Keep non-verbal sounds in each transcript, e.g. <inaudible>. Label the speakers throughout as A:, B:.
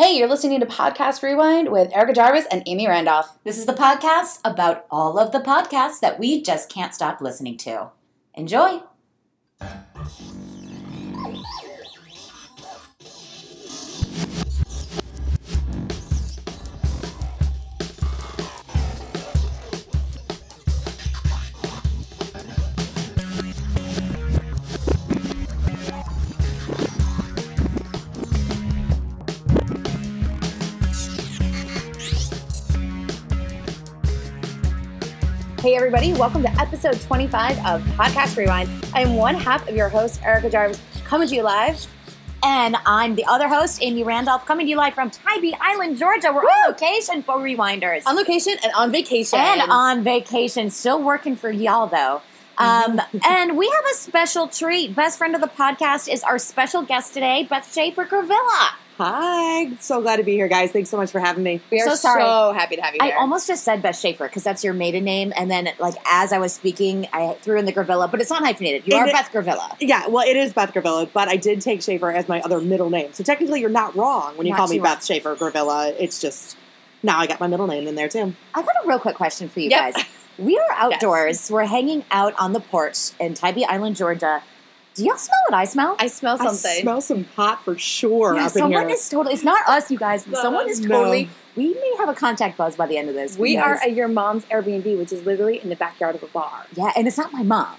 A: Hey, you're listening to Podcast Rewind with Erica Jarvis and Amy Randolph.
B: This is the podcast about all of the podcasts that we just can't stop listening to. Enjoy!
A: Hey, everybody, welcome to episode 25 of Podcast Rewind. I am one half of your host, Erica Jarvis, coming to you live.
B: And I'm the other host, Amy Randolph, coming to you live from Tybee Island, Georgia. We're on location for Rewinders.
A: On location and on vacation.
B: and on vacation. Still working for y'all, though. Um, <laughs> and we have a special treat. Best friend of the podcast is our special guest today, Beth Schaefer Gravilla.
C: Hi, so glad to be here, guys. Thanks so much for having me.
A: we are
B: so
A: so, happy to have you
B: I
A: here.
B: almost just said Beth Schaefer because that's your maiden name, and then like as I was speaking, I threw in the Gravilla, but it's not hyphenated. You
C: And
B: are
C: it-
B: Beth Gravilla.
C: Yeah, well, it is Beth Gravilla, but I did take Schaefer as my other middle name. So technically, you're not wrong when you
B: Not
C: call me
B: too
C: Beth Schaefer Gravilla. It's just now I got my middle name in there too.
B: I've got a real quick question for you
A: Yep.
B: guys. We are <laughs> outdoors. We're hanging out on the porch in Tybee Island, Georgia. Do y'all smell what I smell?
A: I smell something.
C: I smell some pot for sure
B: Yeah,
C: up in
B: someone
C: here.
B: is totally. It's not us, you guys.
C: No,
B: someone is
C: no.
B: totally. We may have a contact buzz by the end of this.
D: We
B: Who
D: are at your mom's Airbnb, which is literally in the backyard of a bar.
B: yeah, and it's not my mom.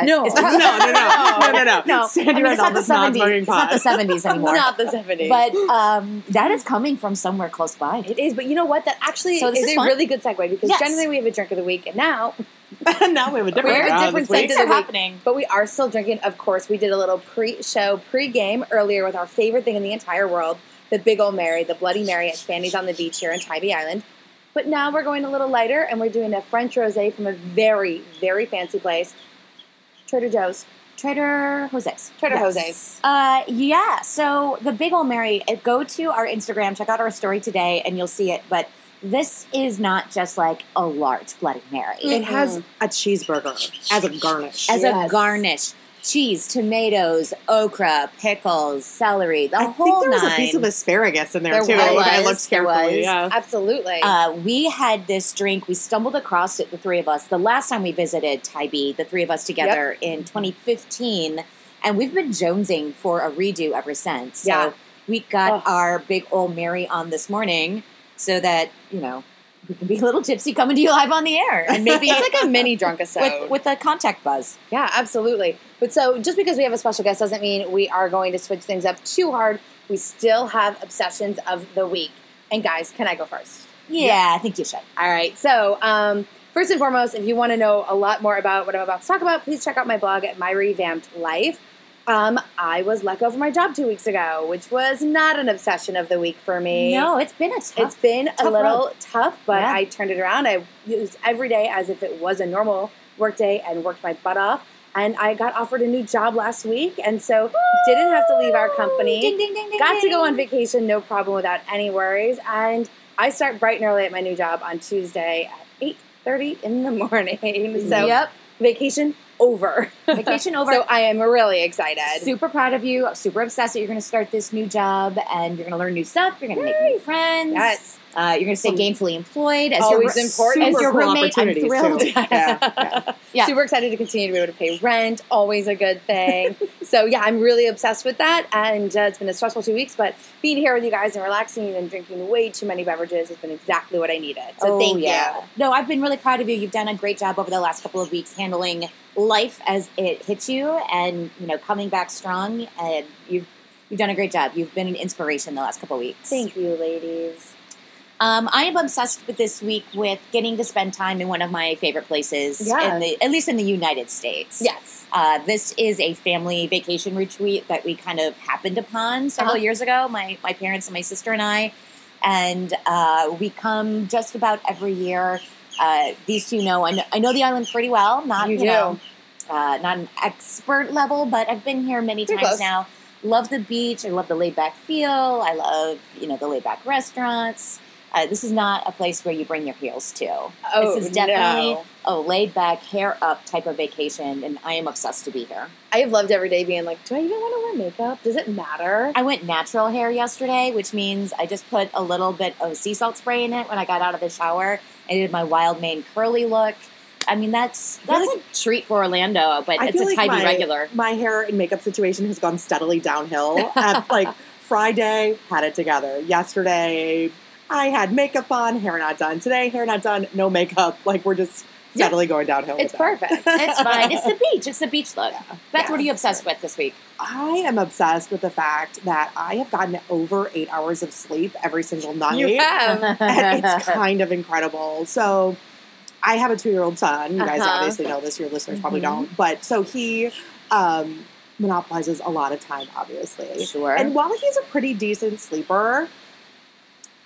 B: Uh,
D: No.
B: it's <laughs> <laughs>
C: no, no, no, no, no, no,
B: no.
C: Sandy
B: I mean, it's not the seventies. It's not the seventies <laughs> anymore.
D: Not the 70s.
B: But um, that is coming from somewhere close by.
D: it is, but you know what? That actually
B: So this
D: is,
B: is
D: a
B: fun.
D: really good segue because
B: Yes.
D: generally we have a drink of the week, and now, <laughs>
C: now we have a different
D: We're a
C: round
D: different
C: this week.
D: side to the week.
B: happening.
D: but we are still drinking. Of course, we did a little pre-show, pre-game earlier with our favorite thing in the entire world, the Big Old Mary, the Bloody Mary at Fanny's on the Beach here in Tybee Island. But now we're going a little lighter, and we're doing a French rosé from a very, very fancy place, Trader Joe's.
B: Trader Jose's.
D: Trader
B: Yes.
D: Jose's.
B: Uh, yeah. So the Big Ol' Mary, uh, go to our Instagram, check out our story today, and you'll see it. But this is not just like a large Bloody Mary.
C: It has a cheeseburger as a garnish.
B: As
D: Yes.
B: a garnish, cheese, tomatoes, okra, pickles, celery, the
C: I
B: whole
C: think there was
B: nine.
C: a piece of asparagus in there,
D: There
C: too.
D: was,
C: I looked carefully.
B: was.
C: Yeah.
D: Absolutely.
B: Uh, we had this drink. We stumbled across it, the three of us, the last time we visited Tybee, the three of us together in 2015, and we've been jonesing for a redo ever since. So
D: Yeah.
B: we got
D: Ugh.
B: our big old Mary on this morning, so that you know we can be a little tipsy coming to you live on the air, and maybe
D: it's like a <laughs> mini drunk
B: with with a contact buzz.
D: Yeah, absolutely. But so just because we have a special guest doesn't mean we are going to switch things up too hard. We still have obsessions of the week. And guys, can I go first?
B: Yeah, I think you should.
D: All right. So, um, first and foremost, if you want to know a lot more about what I'm about to talk about, please check out my blog at My Revamped Life. Um, I was let go from my job two weeks ago, which was not an obsession of the week for me.
B: No, it's been a tough.
D: It's been a little
B: road.
D: tough, but
B: Yeah.
D: I turned it around. I used every day as if it was a normal work day and worked my butt off. And I got offered a new job last week, and so didn't have to leave our company.
B: Ding, ding, ding,
D: Got to go on vacation, no problem, without any worries. And I start bright and early at my new job on Tuesday at eight thirty in the <laughs> morning. So
B: yep,
D: vacation over. <laughs>
B: vacation over.
D: so I am really excited.
B: super proud of you. I'm super obsessed that you're going to start this new job and you're going to learn new stuff. You're going to make new friends.
D: Yes.
B: Uh, you're going to stay gainfully employed as
D: Always
B: your,
D: important.
B: As your
C: cool
B: roommate, I'm thrilled.
C: Yeah, <laughs> yeah.
B: Yeah.
D: Super excited to continue to be able to pay rent. Always a good thing. so yeah, I'm really obsessed with that, and uh, it's been a stressful two weeks. But being here with you guys and relaxing and drinking way too many beverages has been exactly what I needed. So
B: Oh,
D: thank
B: yeah.
D: you.
B: No, I've been really proud of you. You've done a great job over the last couple of weeks handling life as it hits you, and you know coming back strong. And you've you've done a great job. You've been an inspiration the last couple weeks.
D: Thank you, ladies.
B: Um, I am obsessed with this week with getting to spend time in one of my favorite places,
D: Yeah.
B: in the, at least in the United States.
D: Yes.
B: Uh, this is a family vacation retreat that we kind of happened upon several
D: Uh-huh.
B: years ago. My my parents and my sister and I, and uh, we come just about every year. Uh, these two know I, know I know the island pretty well. Not
D: You
B: you, know, uh, not an expert level, but I've been here many times
D: close.
B: now. Love the beach. I love the laid back feel. I love you know the laid back restaurants. Uh, this is not a place where you bring your heels to.
D: Oh,
B: this is definitely
D: no.
B: a laid back, hair up type of vacation, and I am obsessed to be here.
D: I have loved every day being like, do I even want to wear makeup? Does it matter?
B: I went natural hair yesterday, which means I just put a little bit of sea salt spray in it when I got out of the shower. I did my wild mane curly look. I mean, that's that's a treat for Orlando, but
C: I
B: it's a
C: like
B: Tybee
C: my,
B: regular.
C: My hair and makeup situation has gone steadily downhill. At, like <laughs> Friday, had it together. Yesterday, I had makeup on, hair not done. Today, hair not done, no makeup. Like we're just
D: Yeah.
C: steadily going downhill.
D: It's perfect.
B: It's fine. It's the <laughs> beach. It's the beach look. Beth,
C: Yeah.
B: what are you obsessed with this week?
C: I am obsessed with the fact that I have gotten over eight hours of sleep every single night.
D: You have. <laughs>
C: and it's kind of incredible. So I have a two year old son. You guys
D: Uh-huh.
C: obviously know this, your listeners probably
B: Mhm.
C: don't. But so he um, monopolizes a lot of time, obviously.
B: Sure.
C: And while he's a pretty decent sleeper,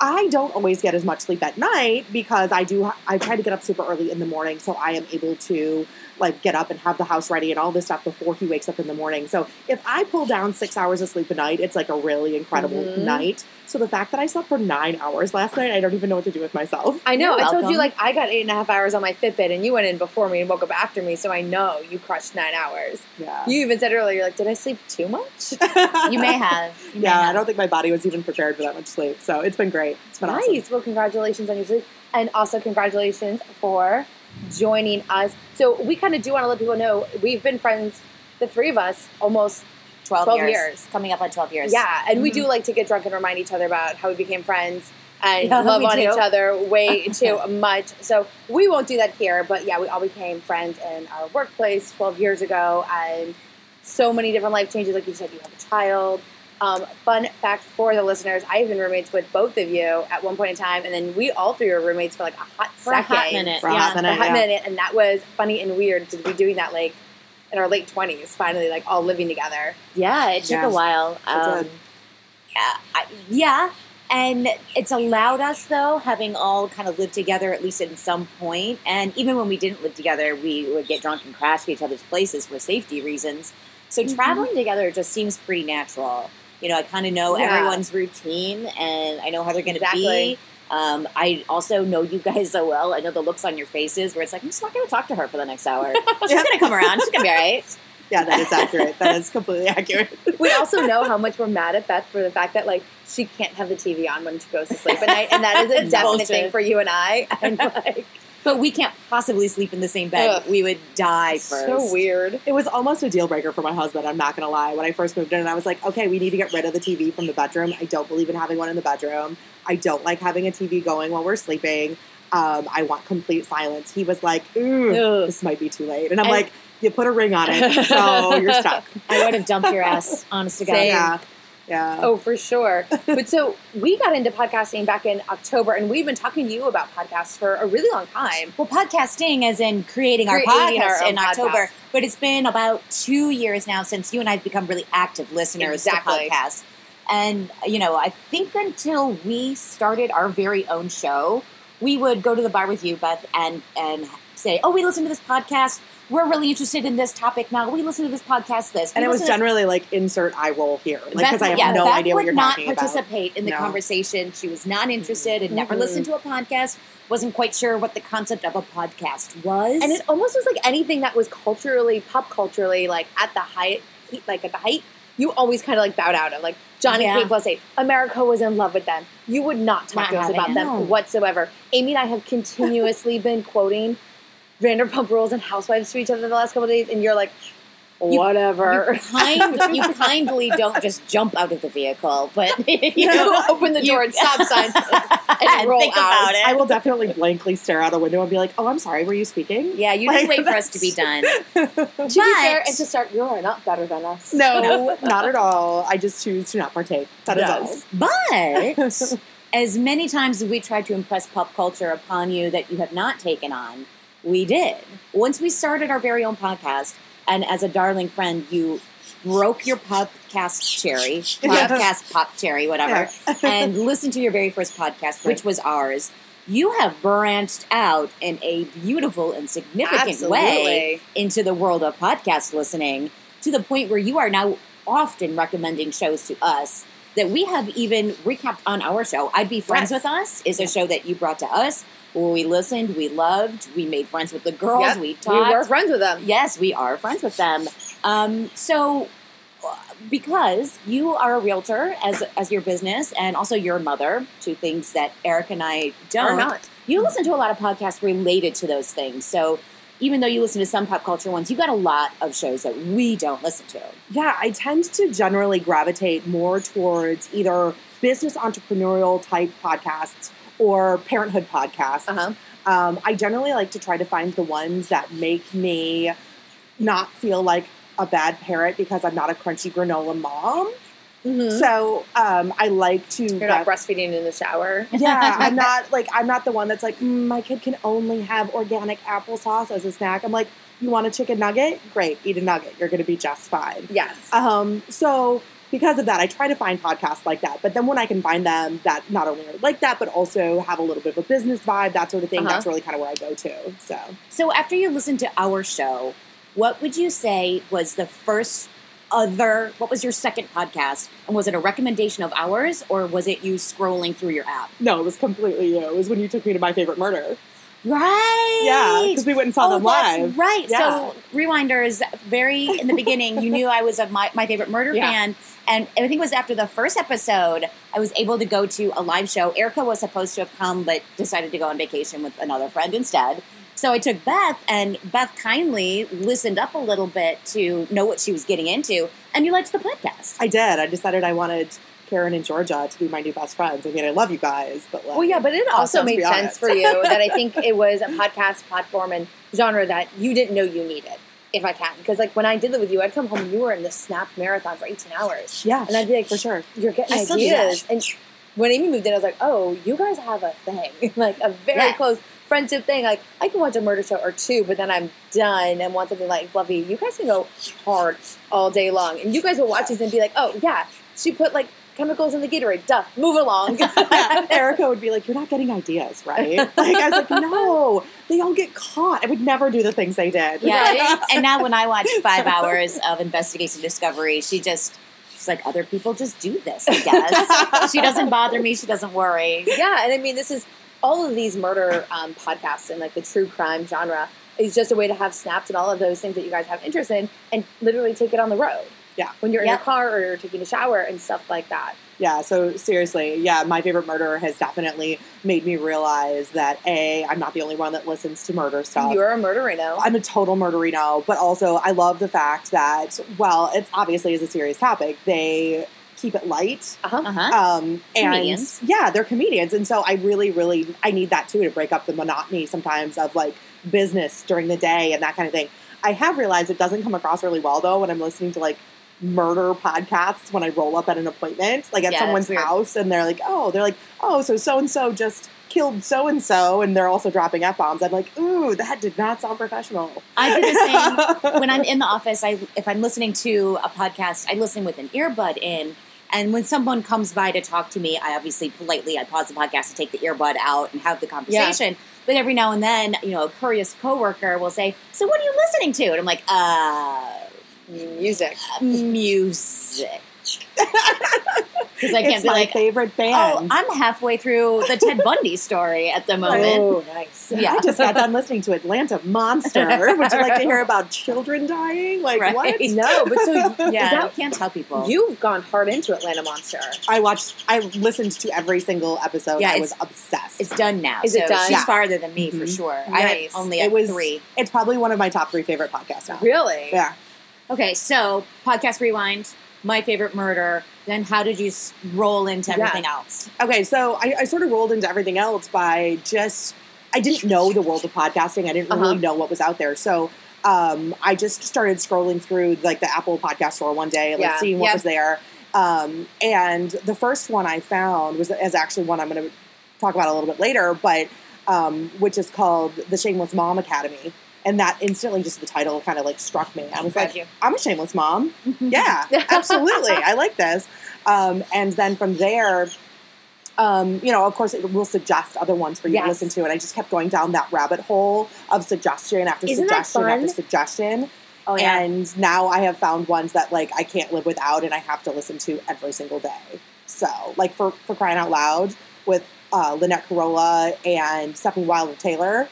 C: I don't always get as much sleep at night because I do. I try to get up super early in the morning, so I am able to like get up and have the house ready and all this stuff before he wakes up in the morning. So if I pull down six hours of sleep a night, it's like a really incredible
D: Mhm.
C: night. So the fact that I slept for nine hours last night, I don't even know what to do with myself.
D: I know. <laughs> I told you like I got eight and a half hours on my Fitbit, and you went in before me and woke up after me, so I know you crushed nine hours.
C: Yeah.
D: You even said earlier, you're like, did I sleep too much? <laughs>
B: you may have. You <laughs> may
C: yeah, I don't think my body was even prepared for that much sleep. So it's been great. It's been awesome.
D: Nice. Well, congratulations on your sleep, and also congratulations for joining us. So we kind of do want to let people know we've been friends, the three of us, almost
B: 12,
D: 12
B: years.
D: years.
B: Coming up on 12 years.
D: Yeah, and we
B: Mhm.
D: do like to get drunk and remind each other about how we became friends and
B: Yeah, <laughs>
D: love on
B: do.
D: each other way <laughs> too much. So we won't do that here, but yeah, we all became friends in our workplace 12 years ago, and so many different life changes. Like you said, you have a child. Um, fun fact for the listeners: I've been roommates with both of you at one point in time, and then we all three were roommates for like a hot
B: For a
D: second.
B: hot minute.
C: For a
B: yeah.
C: hot
D: For a hot
C: yeah.
D: minute, and that was funny and weird to be doing that like in our late 20s, finally, like all living together.
B: Yeah, it took
C: Yeah.
B: a while. Um, yeah, I, yeah, and it's allowed us though, having all kind of lived together at least at some. And even when we didn't live together, we would get drunk and crash at each other's places for safety reasons. So
C: Mm-hmm.
B: traveling together just seems pretty natural. You know, I kind of know
D: Yeah.
B: everyone's routine, and I know how they're going to
D: Exactly.
B: be. Um, I also know you guys so well. I know the looks on your faces where it's like, I'm just not going to talk to her for the next hour. <laughs> She's
C: Yeah.
B: going to come around. She's going to be all right.
C: Yeah, that is accurate. that is completely accurate.
D: we also know how much we're mad at Beth for the fact that like she can't have the TV on when she goes to sleep at night, and that is a definite
B: bullshit.
D: thing for you and I. <laughs> And like,
B: But we can't possibly sleep in the same bed.
D: Ugh.
B: We would die first.
D: so weird.
C: It was almost a deal breaker for my husband. I'm not going to lie. When I first moved in, I was like, okay, we need to get rid of the TV from the bedroom. I don't believe in having one in the bedroom. I don't like having a TV going while we're sleeping. Um, I want complete silence. He was like, ooh, this might be too late. And I'm
B: And-
C: like, you put a ring on it, so you're stuck. <laughs>
B: I would have dumped your ass, honest to God.
D: Same.
C: Yeah. Yeah.
D: Oh, for sure. <laughs> but so we got into podcasting back in October, and we've been talking to you about podcasts for a really long time.
B: Well, podcasting, as in creating, our podcast
D: our
B: in October,
D: podcast.
B: but it's been about two years now since you and I have become really active listeners
D: Exactly.
B: to podcasts. And, you know, I think until we started our very own show, we would go to the bar with you, Beth, and, and say, oh, we listen to this podcast. We're really interested in this topic now. We listen to this podcast, this.
C: and it was generally like insert eye roll here, like because I have
B: yeah,
C: no
B: Beth
C: idea what you're
B: not
C: talking about.
B: participate in the
C: No.
B: conversation. She was not interested and never
D: Mhm.
B: listened to a podcast. Wasn't quite sure what the concept of a podcast was.
D: And it almost was like anything that was culturally, pop culturally, like at the height, like at the height, you always kind of like bowed out of. Like Johnny
B: Yeah.
D: Plus eight, America was in love with them. You would not talk
B: Not
D: to us about them whatsoever. Amy and I have continuously been quoting Vanderpump Rules and Housewives to each other the last couple of days, and you're like, whatever.
B: you, <laughs> kind, you kindly don't just jump out of the vehicle, but <laughs> you
D: You
B: know,
D: open the
B: you-
D: door and stop sign <laughs> and,
B: and
D: roll
B: think
D: out.
B: about it.
C: I will definitely blankly stare out a window and be like, "Oh, I'm sorry. Were you speaking?"
B: yeah, you
C: Like,
B: didn't wait for us to be done.
D: To be fair, and to start, you are not better than us.
C: No, not at all. I just choose to not partake. That is
D: Yes.
B: But as many times as we tried to impress pop culture upon you that you have not taken on, we did. Once we started our very own podcast, and as a darling friend, you broke your podcast cherry, <laughs> podcast pop cherry, whatever, <laughs> and listened to your very first podcast, which was ours. You have branched out in a beautiful and significant way into the world of podcast listening to the point where you are now often recommending shows to us that we have even recapped on our show. I'd Be Friends
C: Yes.
B: with Us is a show that you brought to us we listened, we loved, we made friends with the girls,
D: Yep.
B: we talked.
D: We were friends with them.
B: Yes, we are friends with them. Um, so, because you are a realtor as as your business, and also your mother, two things that Eric and I don't.
D: Or not.
B: You listen to a lot of podcasts related to those things. So, even though you listen to some pop culture ones, you got a lot of shows that we don't listen to.
C: Yeah, I tend to generally gravitate more towards either business entrepreneurial type podcasts or parenthood podcasts.
D: Uh-huh.
C: Um, I generally like to try to find the ones that make me not feel like a bad parent because I'm not a crunchy granola mom.
D: Mhm.
C: So um, I like to.
D: You're not breastfeeding in the shower.
C: yeah, <laughs> I'm not like I'm not the one that's like mm, my kid can only have organic applesauce as a snack. I'm like, you want a chicken nugget? Great, eat a nugget. You're going to be just fine.
D: Yes.
C: Um, so because of that, I try to find podcasts like that. But then when I can find them that not only are like that, but also have a little bit of a business vibe, that sort of thing,
D: Uh-huh.
C: that's really kind of where I go to. So
B: So, after you listened to our show, what would you say was the first other? What was your second podcast? And was it a recommendation of ours, or was it you scrolling through your app?
C: no, it was completely you. It was when you took me to my favorite murder.
B: Right.
C: Yeah, because we went and saw
B: Oh,
C: them live.
B: right.
C: Yeah.
B: So, Rewinders, very in the beginning, you knew I was a my, my favorite murder <laughs>
C: Yeah.
B: fan. And I think it was after the first episode, I was able to go to a live show. Erica was supposed to have come, but decided to go on vacation with another friend instead. So I took Beth, and Beth kindly listened up a little bit to know what she was getting into. And you liked the podcast.
C: I did. I decided I wanted Karen and Georgia to be my new best friends. I mean, I love you guys, but like,
D: Well, yeah, but it also
C: let's
D: made sense for you that I <laughs> think it was a podcast platform and genre that you didn't know you needed, if I can. Because, like, when I did live with you, I'd come home and you were in this Snap marathon for 18 hours.
C: yeah,
D: And I'd be like,
C: for sure.
D: you're getting
B: I
D: ideas. And when Amy moved in, I was like, oh, you guys have a thing, <laughs> like a very
B: Yeah.
D: close friendship thing. Like, I can watch a murder show or two, but then I'm done and want something like fluffy. You guys can go hard all day long. And you guys will watch these and be like, oh, yeah, she put like chemicals in the Gatorade. Duh, move along. <laughs> <laughs>
C: Erica would be like, "You're not getting ideas, right?" <laughs> Like I was like, "No, they all get caught. I would never do the things they did."
B: Yeah. and now when I watch five hours of Investigation Discovery, she just. She's like, other people just do this, I guess. she doesn't bother me. She doesn't worry.
D: yeah, and I mean, this is all of these murder um, podcasts and like the true crime genre is just a way to have snaps and all of those things that you guys have interest in and literally take it on the road.
C: Yeah.
D: When you're in
B: Yeah.
D: your car or you're taking a shower and stuff like that.
C: Yeah, so seriously, yeah, my favorite murder has definitely made me realize that a I'm not the only one that listens to murder stuff.
D: You're a murderino.
C: I'm a total murderino, but also I love the fact that well, it's obviously is a serious topic, they keep it light.
D: Uh-huh.
B: Uh huh.
C: Um, and
B: Comedians.
C: yeah, they're comedians, and so I really, really I need that too to break up the monotony sometimes of like business during the day and that kind of thing. I have realized it doesn't come across really well though when I'm listening to like murder podcasts when I roll up at an appointment, like at
B: Yeah,
C: someone's house, and they're like, oh, they're like, oh, so so and so just killed so and so, and they're also dropping f bombs. I'm like, ooh, that did not sound professional.
B: I do the same. <laughs> when I'm in the office, I if I'm listening to a podcast, I listen with an earbud in. And when someone comes by to talk to me, I obviously politely I pause the podcast to take the earbud out and have the conversation. But every now and then, you know, a curious coworker will say, "So what are you listening to?" And I'm like, "Uh,
D: Music.
B: music." <laughs> Because I can't
C: it's
B: be
C: my
B: like,
C: favorite band.
B: "Oh, I'm halfway through the Ted Bundy story at the <laughs> moment."
D: Oh, nice.
B: Yeah.
C: I just got done <laughs> listening to Atlanta Monster. Would you like to hear about children dying? Like
B: Right.
C: what?
D: No, but so
B: Yeah,
D: is
B: I can't tell people.
D: you've gone hard into Atlanta Monster.
C: I watched. I listened to every single episode.
B: Yeah,
C: I was obsessed.
B: It's done now.
D: Is it done?
B: She's
C: Yeah.
B: farther than me for
C: Mhm.
B: sure. I
D: Nice.
B: have only
C: It was-
B: three.
C: It's probably one of my top three favorite podcasts now.
D: Really?
C: Yeah.
B: Okay, so podcast rewind. My favorite murder. Then how did you roll into
D: Yeah.
B: everything else?
C: Okay, so I, I sort of rolled into everything else by just I didn't know the world of podcasting. I didn't
D: Uh-huh.
C: really know what was out there. So um, I just started scrolling through like the Apple Podcast Store one day, like
D: Yeah.
C: seeing what
B: Yeah.
C: was there. Um, and the first one I found was is actually one I'm going to talk about a little bit later, but um, which is called the Shameless Mom Academy. And that instantly, just the title kind of like struck me. I was
B: Got
C: like,
B: you.
C: I'm a shameless mom. Yeah, absolutely. I like this. Um, and then from there, um, you know, of course, it will suggest other ones for you
D: Yes.
C: to listen to. And I just kept going down that rabbit hole of suggestion after
D: Isn't
C: suggestion after suggestion.
B: Oh yeah.
C: And now I have found ones that like I can't live without and I have to listen to every single day. So, like for for crying out loud, with uh, Lynette Carolla and Stefanie Wilder Taylor.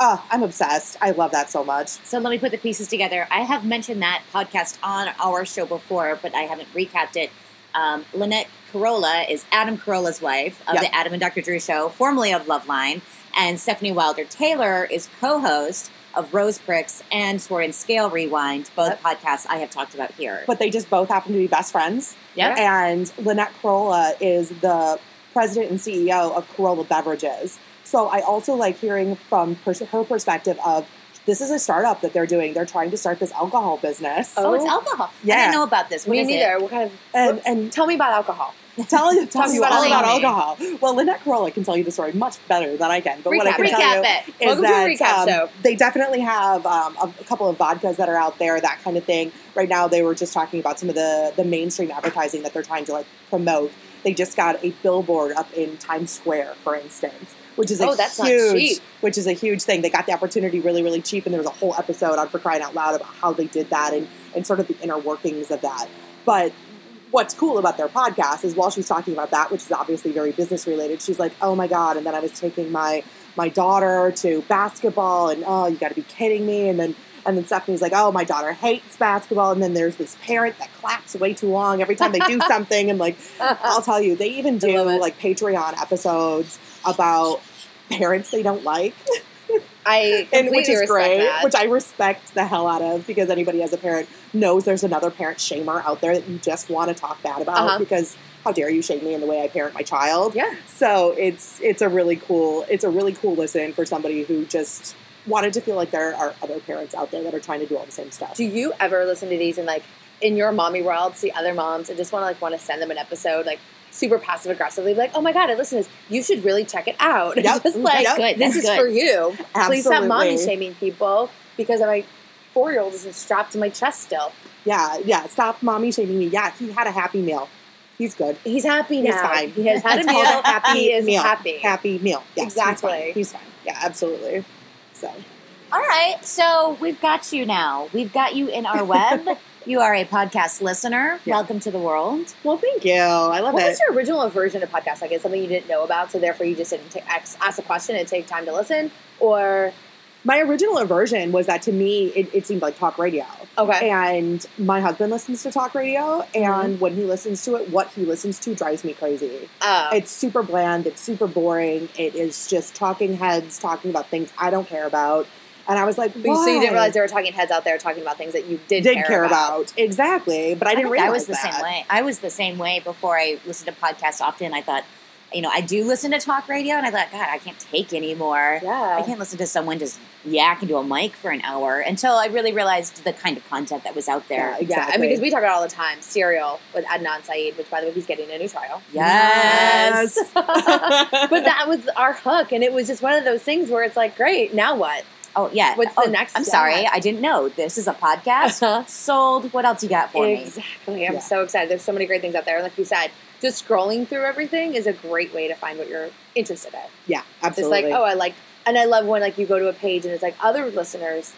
C: Uh, I'm obsessed. I love that so much.
B: So let me put the pieces together. I have mentioned that podcast on our show before, but I haven't recapped it. Um, Lynette Carolla is Adam Carolla's wife of
C: Yep.
B: the Adam and Dr. Drew show, formerly of Loveline, and Stefanie Wilder Taylor is co-host of Rose Pricks and Sword and Scale Rewind, both podcasts I have talked about here.
C: But they just both happen to be best friends.
B: Yep.
C: And Lynette Carolla is the president and CEO of Carolla Beverages. So I also like hearing from pers- her perspective of this is a startup that they're doing. They're trying to start this alcohol business.
B: Oh, it's
D: Oh.
B: alcohol. I
C: Yeah.
B: didn't know about this. What
D: Me
B: is it?
D: neither. What kind of?
C: And, and
D: tell me about alcohol.
C: tell you, tell
D: me
C: you
D: about
C: all about
B: alcohol.
C: alcohol. Well, Lynette Carolla can tell you the story much better than I can. But what I can tell you
B: it.
C: is
D: Welcome
C: that
D: recap
C: um, they definitely have um, a, a couple of vodkas that are out there, that kind of thing. Right now, they were just talking about some of the the mainstream advertising that they're trying to like promote. They just got a billboard up in Times Square, for instance, which is a
D: Oh, that's
C: huge,
D: cheap.
C: which is a huge thing. They got the opportunity really, really cheap, and there was a whole episode on For Crying Out Loud about how they did that and and sort of the inner workings of that. But what's cool about their podcast is while she's talking about that, which is obviously very business related, she's like, "Oh my god!" And then I was taking my my daughter to basketball, and oh, you got to be kidding me! And then and then Stephanie's like, "Oh, my daughter hates basketball," and then there's this parent that claps way too long every time they do <laughs> something, and like I'll tell you, they even do like Patreon episodes about parents they don't like
D: I <laughs>
C: and which is great,
D: that.
C: which I respect the hell out of because anybody as a parent knows there's another parent shamer out there that you just want to talk bad about
D: Uh-huh.
C: because how dare you shame me in the way I parent my child?
D: yeah.
C: So it's it's a really cool it's a really cool listen for somebody who just wanted to feel like there are other parents out there that are trying to do all the same stuff.
D: Do you ever listen to these and like in your mommy world see other moms and just want to like want to send them an episode like super passive aggressively like oh my god I listen to this you should really check it out <laughs>
C: Yep.
D: just mm, like
C: Yep.
B: good.
D: this
B: That's
D: is
B: good.
D: for you please stop mommy shaming people because my four year old isn't strapped to my chest still
C: Yeah, yeah. Stop mommy shaming me. Yeah, he had a happy meal. He's good.
D: he's happy
C: He's
D: now
C: fine.
D: he has had <laughs> a meal
C: happy
D: he is
C: meal.
D: happy
C: Happy meal. Yes,
D: Exactly.
C: He's fine. He's fine. Yeah, absolutely. So
B: All right, so we've got you now. We've got you in our web. <laughs> you are a podcast listener.
C: Yeah.
B: Welcome to the world.
C: well, thank you. I love
D: What
C: it.
D: was your original aversion of podcast? Like, it's something you didn't know about, so therefore you just didn't take, ask, ask a question and take time to listen? Or,
C: My original aversion was that to me it, it seemed like talk radio.
D: okay.
C: And my husband listens to talk radio, and mm-hmm. when he listens to it, what he listens to drives me crazy.
D: Oh.
C: It's super bland, it's super boring. It is just talking heads talking about things I don't care about. And I was like,
D: you- so you didn't realize there were talking heads out there talking about things that you did,
C: did care, about. exactly, but I didn't
B: think
C: realize
B: I was the
C: that.
B: same way. I was the same way before I listened to podcasts often. I thought, you know, I do listen to talk radio, and I thought, God, I can't take anymore.
D: Yeah.
B: I can't listen to someone just yak into a mic for an hour until I really realized the kind of content that was out there.
C: Yeah,
D: Yeah, I mean, because we talk about it all the time. Serial with Adnan Syed, which, by the way, he's getting a new trial.
B: Yes. <laughs>
D: but that was our hook, and it was just one of those things where it's like, great, now what?
B: Oh yeah.
D: What's the
B: Oh,
D: next
B: I'm
D: step?
B: sorry, I didn't know this is a podcast.
D: Uh-huh.
B: Sold. What else you got for me?
D: Exactly. I'm
C: Yeah.
D: so excited. There's so many great things out there. Like you said, just scrolling through everything is a great way to find what you're interested in.
C: yeah,
D: Just
C: absolutely.
D: like, oh, I like, and I love when like you go to a page and it's like other listeners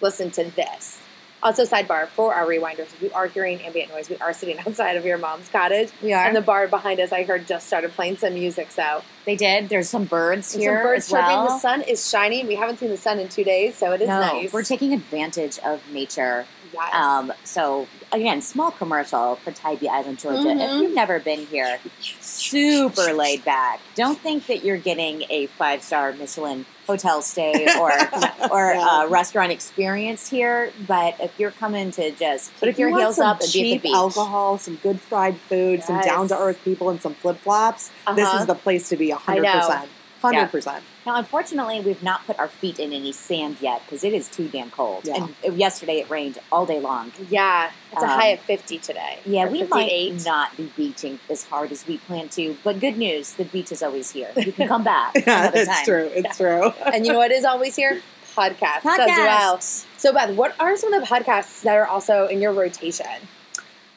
D: listen to this. Also, sidebar for our rewinders, if you are hearing ambient noise, we are sitting <laughs> outside of your mom's cottage,
B: We are.
D: and the bar behind us, I heard just started playing some music. So
B: they did. There's some birds
D: there's
B: here
D: some birds
B: as well.
D: chirping. The sun is shining. We haven't seen the sun in two days, so it is
B: no,
D: nice.
B: we're taking advantage of nature.
D: yes.
B: Um, so again, small commercial for Tybee Island, Georgia. If
D: Mhm.
B: you've never been here, super laid back. Don't think that you're getting a five star Michelin hotel stay or <laughs> or
C: Yeah.
B: uh, restaurant experience here. But if you're coming to just
C: But
B: keep
C: if you
B: your
C: want
B: heels
C: some
B: up and be at the
C: cheap
B: beach,
C: alcohol, some good fried food, some down to earth people, and some flip flops, this
D: Uh-huh.
C: is the place to be. hundred percent, hundred percent.
B: Now, unfortunately, we've not put our feet in any sand yet because it is too damn cold.
C: Yeah.
B: And uh, yesterday it rained all day long.
D: yeah, it's a
B: Um,
D: high of 50 today.
B: Yeah, we
D: 58.
B: might not be beaching as hard as we plan to, but good news, the beach is always here. You can come back <laughs>
C: Yeah, it's
B: time.
C: true. It's true. <laughs>
D: and you know what is always here? Podcasts, as well.
B: Podcasts.
D: So, Beth, what are some of the podcasts that are also in your rotation?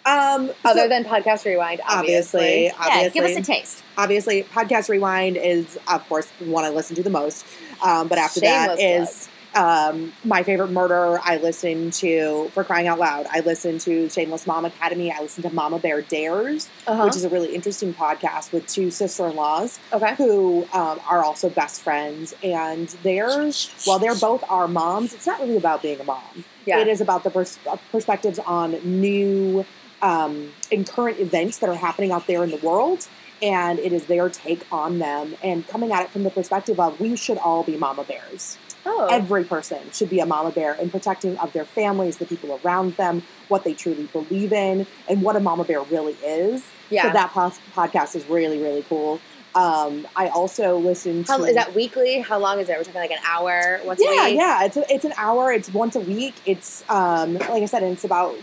C: Um,
D: Other
C: so
D: than Podcast Rewind,
C: obviously,
D: obviously.
C: obviously,
B: Yeah, give us a taste.
C: obviously, podcast rewind is of course the one I listen to the most. Um, but after that
D: Shameless
C: is Um, my favorite murder, I listen to for crying out loud. I listen to Shameless Mom Academy. I listen to Mama Bear Dares,
A: Uh-huh.
C: which is a really interesting podcast with two sister-in-laws
A: okay.
C: who um, are also best friends. And theirs, while they're both our moms, it's not really about being a mom.
A: Yeah.
C: It is about the pers- uh, perspectives on new um, and current events that are happening out there in the world. And it is their take on them and coming at it from the perspective of we should all be mama bears.
A: Oh.
C: Every person should be a mama bear in protecting of their families, the people around them, what they truly believe in, and what a mama bear really is.
A: yeah.
C: So that pos- podcast is really, really cool. Um, I also listen to.
A: How, is that weekly? How long is it? We're talking like an hour once a
C: Yeah,
A: week?
C: yeah. It's a, it's an hour. It's once a week. It's um, like I said, it's about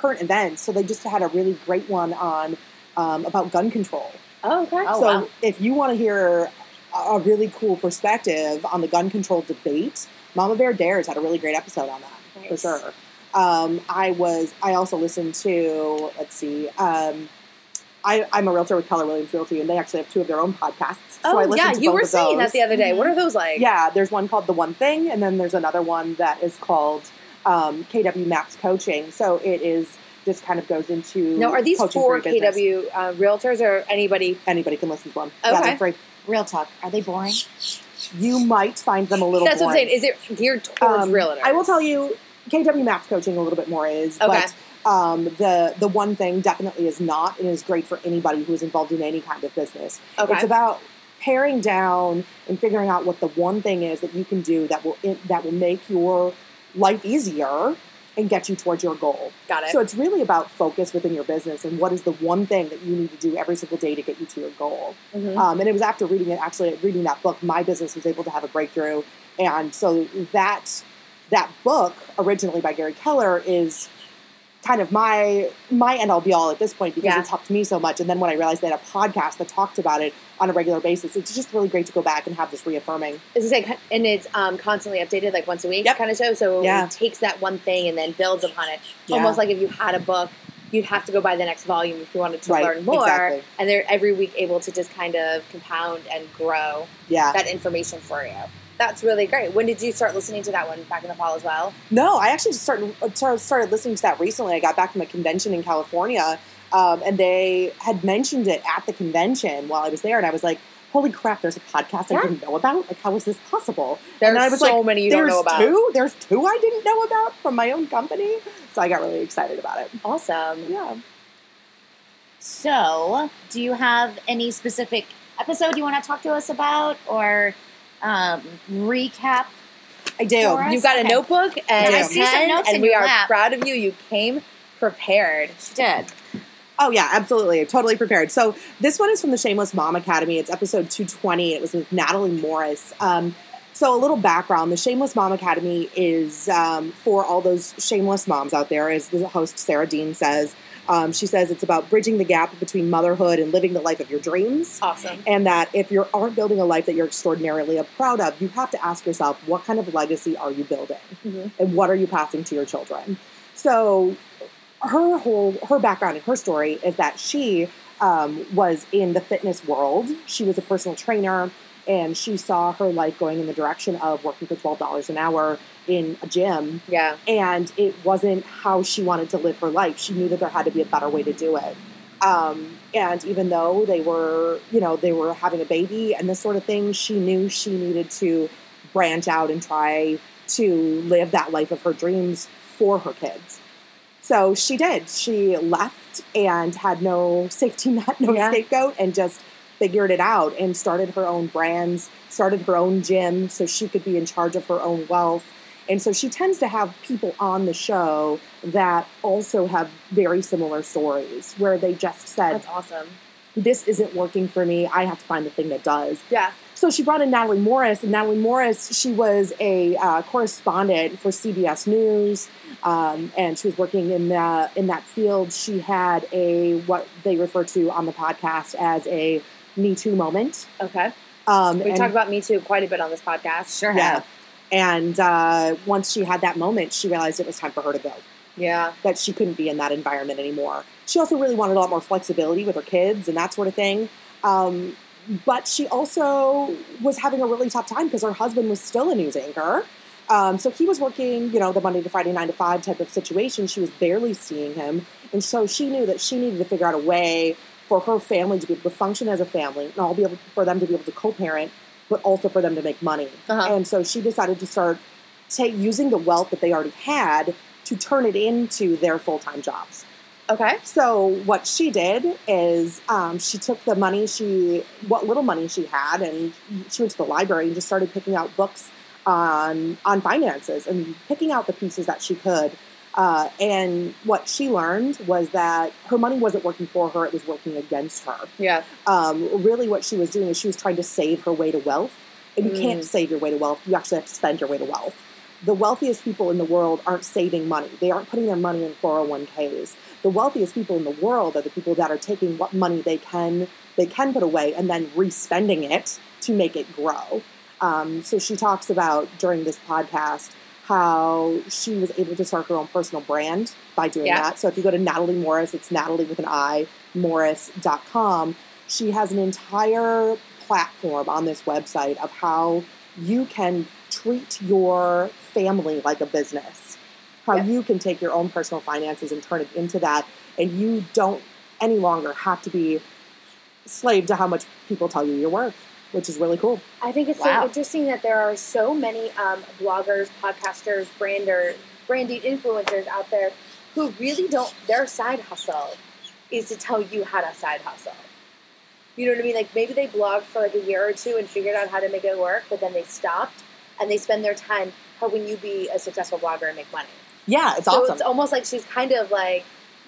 C: current events. So they just had a really great one on um, about gun control.
A: Oh, okay.
B: Oh,
C: so
B: wow.
C: if you want to hear a, really cool perspective on the gun control debate, Mama Bear Dares had a really great episode on that for sure. Um, I was. I also listened to. Let's see. Um, I, I'm a realtor with Keller Williams Realty, and they actually have two of their own podcasts. So
A: Oh, yeah. You were saying that the other day. What are those like?
C: Yeah, there's one called The One Thing, and then there's another one that is called um, KW MAPS Coaching. So it is just kind of goes into
A: No, are these for. KW uh, realtors or anybody?
C: Anybody can listen to them. Yeah,
A: Okay.
C: they're free.
B: Real talk. Are they boring?
C: You might find them a little.
A: That's what I'm saying. Is it geared towards
C: Um,
A: realtors?
C: I will tell you, KW MAPS Coaching a little bit more is,
A: Okay.
C: but um, the the one thing definitely is not, and is great for anybody who is involved in any kind of business.
A: Okay.
C: It's about paring down and figuring out what the one thing is that you can do that will that will make your life easier and get you towards your goal.
A: Got it.
C: So it's really about focus within your business and what is the one thing that you need to do every single day to get you to your goal.
A: Mhm.
C: Um, and it was after reading it, actually reading that book, my business was able to have a breakthrough. And so that that book, originally by Gary Keller, is kind of my my end all be all at this point because
A: Yeah.
C: it's helped me so much. And then when I realized they had a podcast that talked about it on a regular basis, it's just really great to go back and have this reaffirming.
A: Is it like, and it's um, constantly updated, like once a week
C: Yep.
A: kind of show. So
C: Yeah.
A: it takes that one thing and then builds upon it.
C: Yeah.
A: Almost like if you had a book, you'd have to go buy the next volume if you wanted to
C: Right,
A: learn more.
C: exactly.
A: And they're every week able to just kind of compound and grow
C: Yeah.
A: that information for you. That's really great. When did you start listening to that one? Back in the fall as well.
C: No, I actually just started started- listening to that recently. I got back from a convention in California, um, and they had mentioned it at the convention while I was there, and I was like, "Holy crap! There's a podcast
A: Yeah.
C: I didn't know about. Like, how is this possible?"
A: There's
C: and I was
A: so
C: like,
A: many you don't
C: "There's
A: know about.
C: two. There's two I didn't know about from my own company." So I got really excited about it.
A: Awesome.
C: Yeah.
B: So, do you have any specific episode you want to talk to us about or um, recap?
C: I do.
A: You've got a
B: Okay.
A: notebook and
C: I
A: a
C: see
B: some
A: pen,
B: notes
A: and
B: in
A: we
B: your
A: are
B: lap.
A: proud of you. You came prepared.
B: She did.
C: Oh yeah, absolutely. Totally prepared. So this one is from the Shameless Mom Academy. It's episode 220. It was with Natalie Morris. Um, so a little background: the Shameless Mom Academy is um, for all those shameless moms out there, as the host Sarah Dean says. Um, she says it's about bridging the gap between motherhood and living the life of your dreams.
A: Awesome.
C: And that if you aren't building a life that you're extraordinarily proud of, you have to ask yourself, what kind of legacy are you building?
A: Mhm.
C: And what are you passing to your children? So her whole her background and her story is that she um, was in the fitness world. She was a personal trainer, and she saw her life going in the direction of working for twelve dollars an hour in a gym,
A: Yeah.
C: and it wasn't how she wanted to live her life. She knew that there had to be a better way to do it. Um, and even though they were, you know, they were having a baby and this sort of thing, she knew she needed to branch out and try to live that life of her dreams for her kids. So she did. She left and had no safety net, <laughs> no
A: Yeah.
C: scapegoat, and just figured it out and started her own brands, started her own gym so she could be in charge of her own wealth. And so she tends to have people on the show that also have very similar stories where they just said,
A: That's awesome.
C: This isn't working for me. I have to find the thing that does.
A: Yeah.
C: So she brought in Natalie Morris, and Natalie Morris, she was a uh, correspondent for CBS News, um, and she was working in the, in that field. She had a what they refer to on the podcast as a Me Too moment.
A: Okay.
C: Um,
A: We
C: and-
A: talked about Me Too quite a bit on this podcast.
B: Sure
C: yeah.
B: have.
C: And uh, once she had that moment, she realized it was time for her to go.
A: Yeah.
C: That she couldn't be in that environment anymore. She also really wanted a lot more flexibility with her kids and that sort of thing. Um, but she also was having a really tough time because her husband was still a news anchor. Um, so he was working, you know, the Monday to Friday, nine to five type of situation. She was barely seeing him. And so she knew that she needed to figure out a way for her family to be able to function as a family and all be able for them to be able to co-parent, but also for them to make money.
D: Uh-huh.
C: And so she decided to start take using the wealth that they already had to turn it into their full-time jobs.
D: Okay.
C: So what she did is um, she took the money she, what little money she had, and she went to the library and just started picking out books on on finances and picking out the pieces that she could. Uh, and what she learned was that her money wasn't working for her; it was working against her.
D: Yeah.
C: Um, really, what she was doing is she was trying to save her way to wealth. And you can't save your way to wealth; you actually have to spend your way to wealth. The wealthiest people in the world aren't saving money; they aren't putting their money in four hundred one ks. The wealthiest people in the world are the people that are taking what money they can they can put away and then respending it to make it grow. Um, so she talks about during this podcast how she was able to start her own personal brand by doing
D: Yeah.
C: that. So if you go to Natalie Morris, it's Natalie with an I, Morris.com. She has an entire platform on this website of how you can treat your family like a business, how
D: Yeah.
C: you can take your own personal finances and turn it into that, and you don't any longer have to be slave to how much people tell you you're worth, which is really cool.
D: I think it's
B: Wow.
D: so interesting that there are so many um, bloggers, podcasters, brander, branding influencers out there who really don't. Their side hustle is to tell you how to side hustle. You know what I mean? Like maybe they blogged for like a year or two and figured out how to make it work, but then they stopped and they spend their time helping you be a successful blogger and make money.
C: Yeah, it's
D: so
C: awesome.
D: it's almost like she's kind of like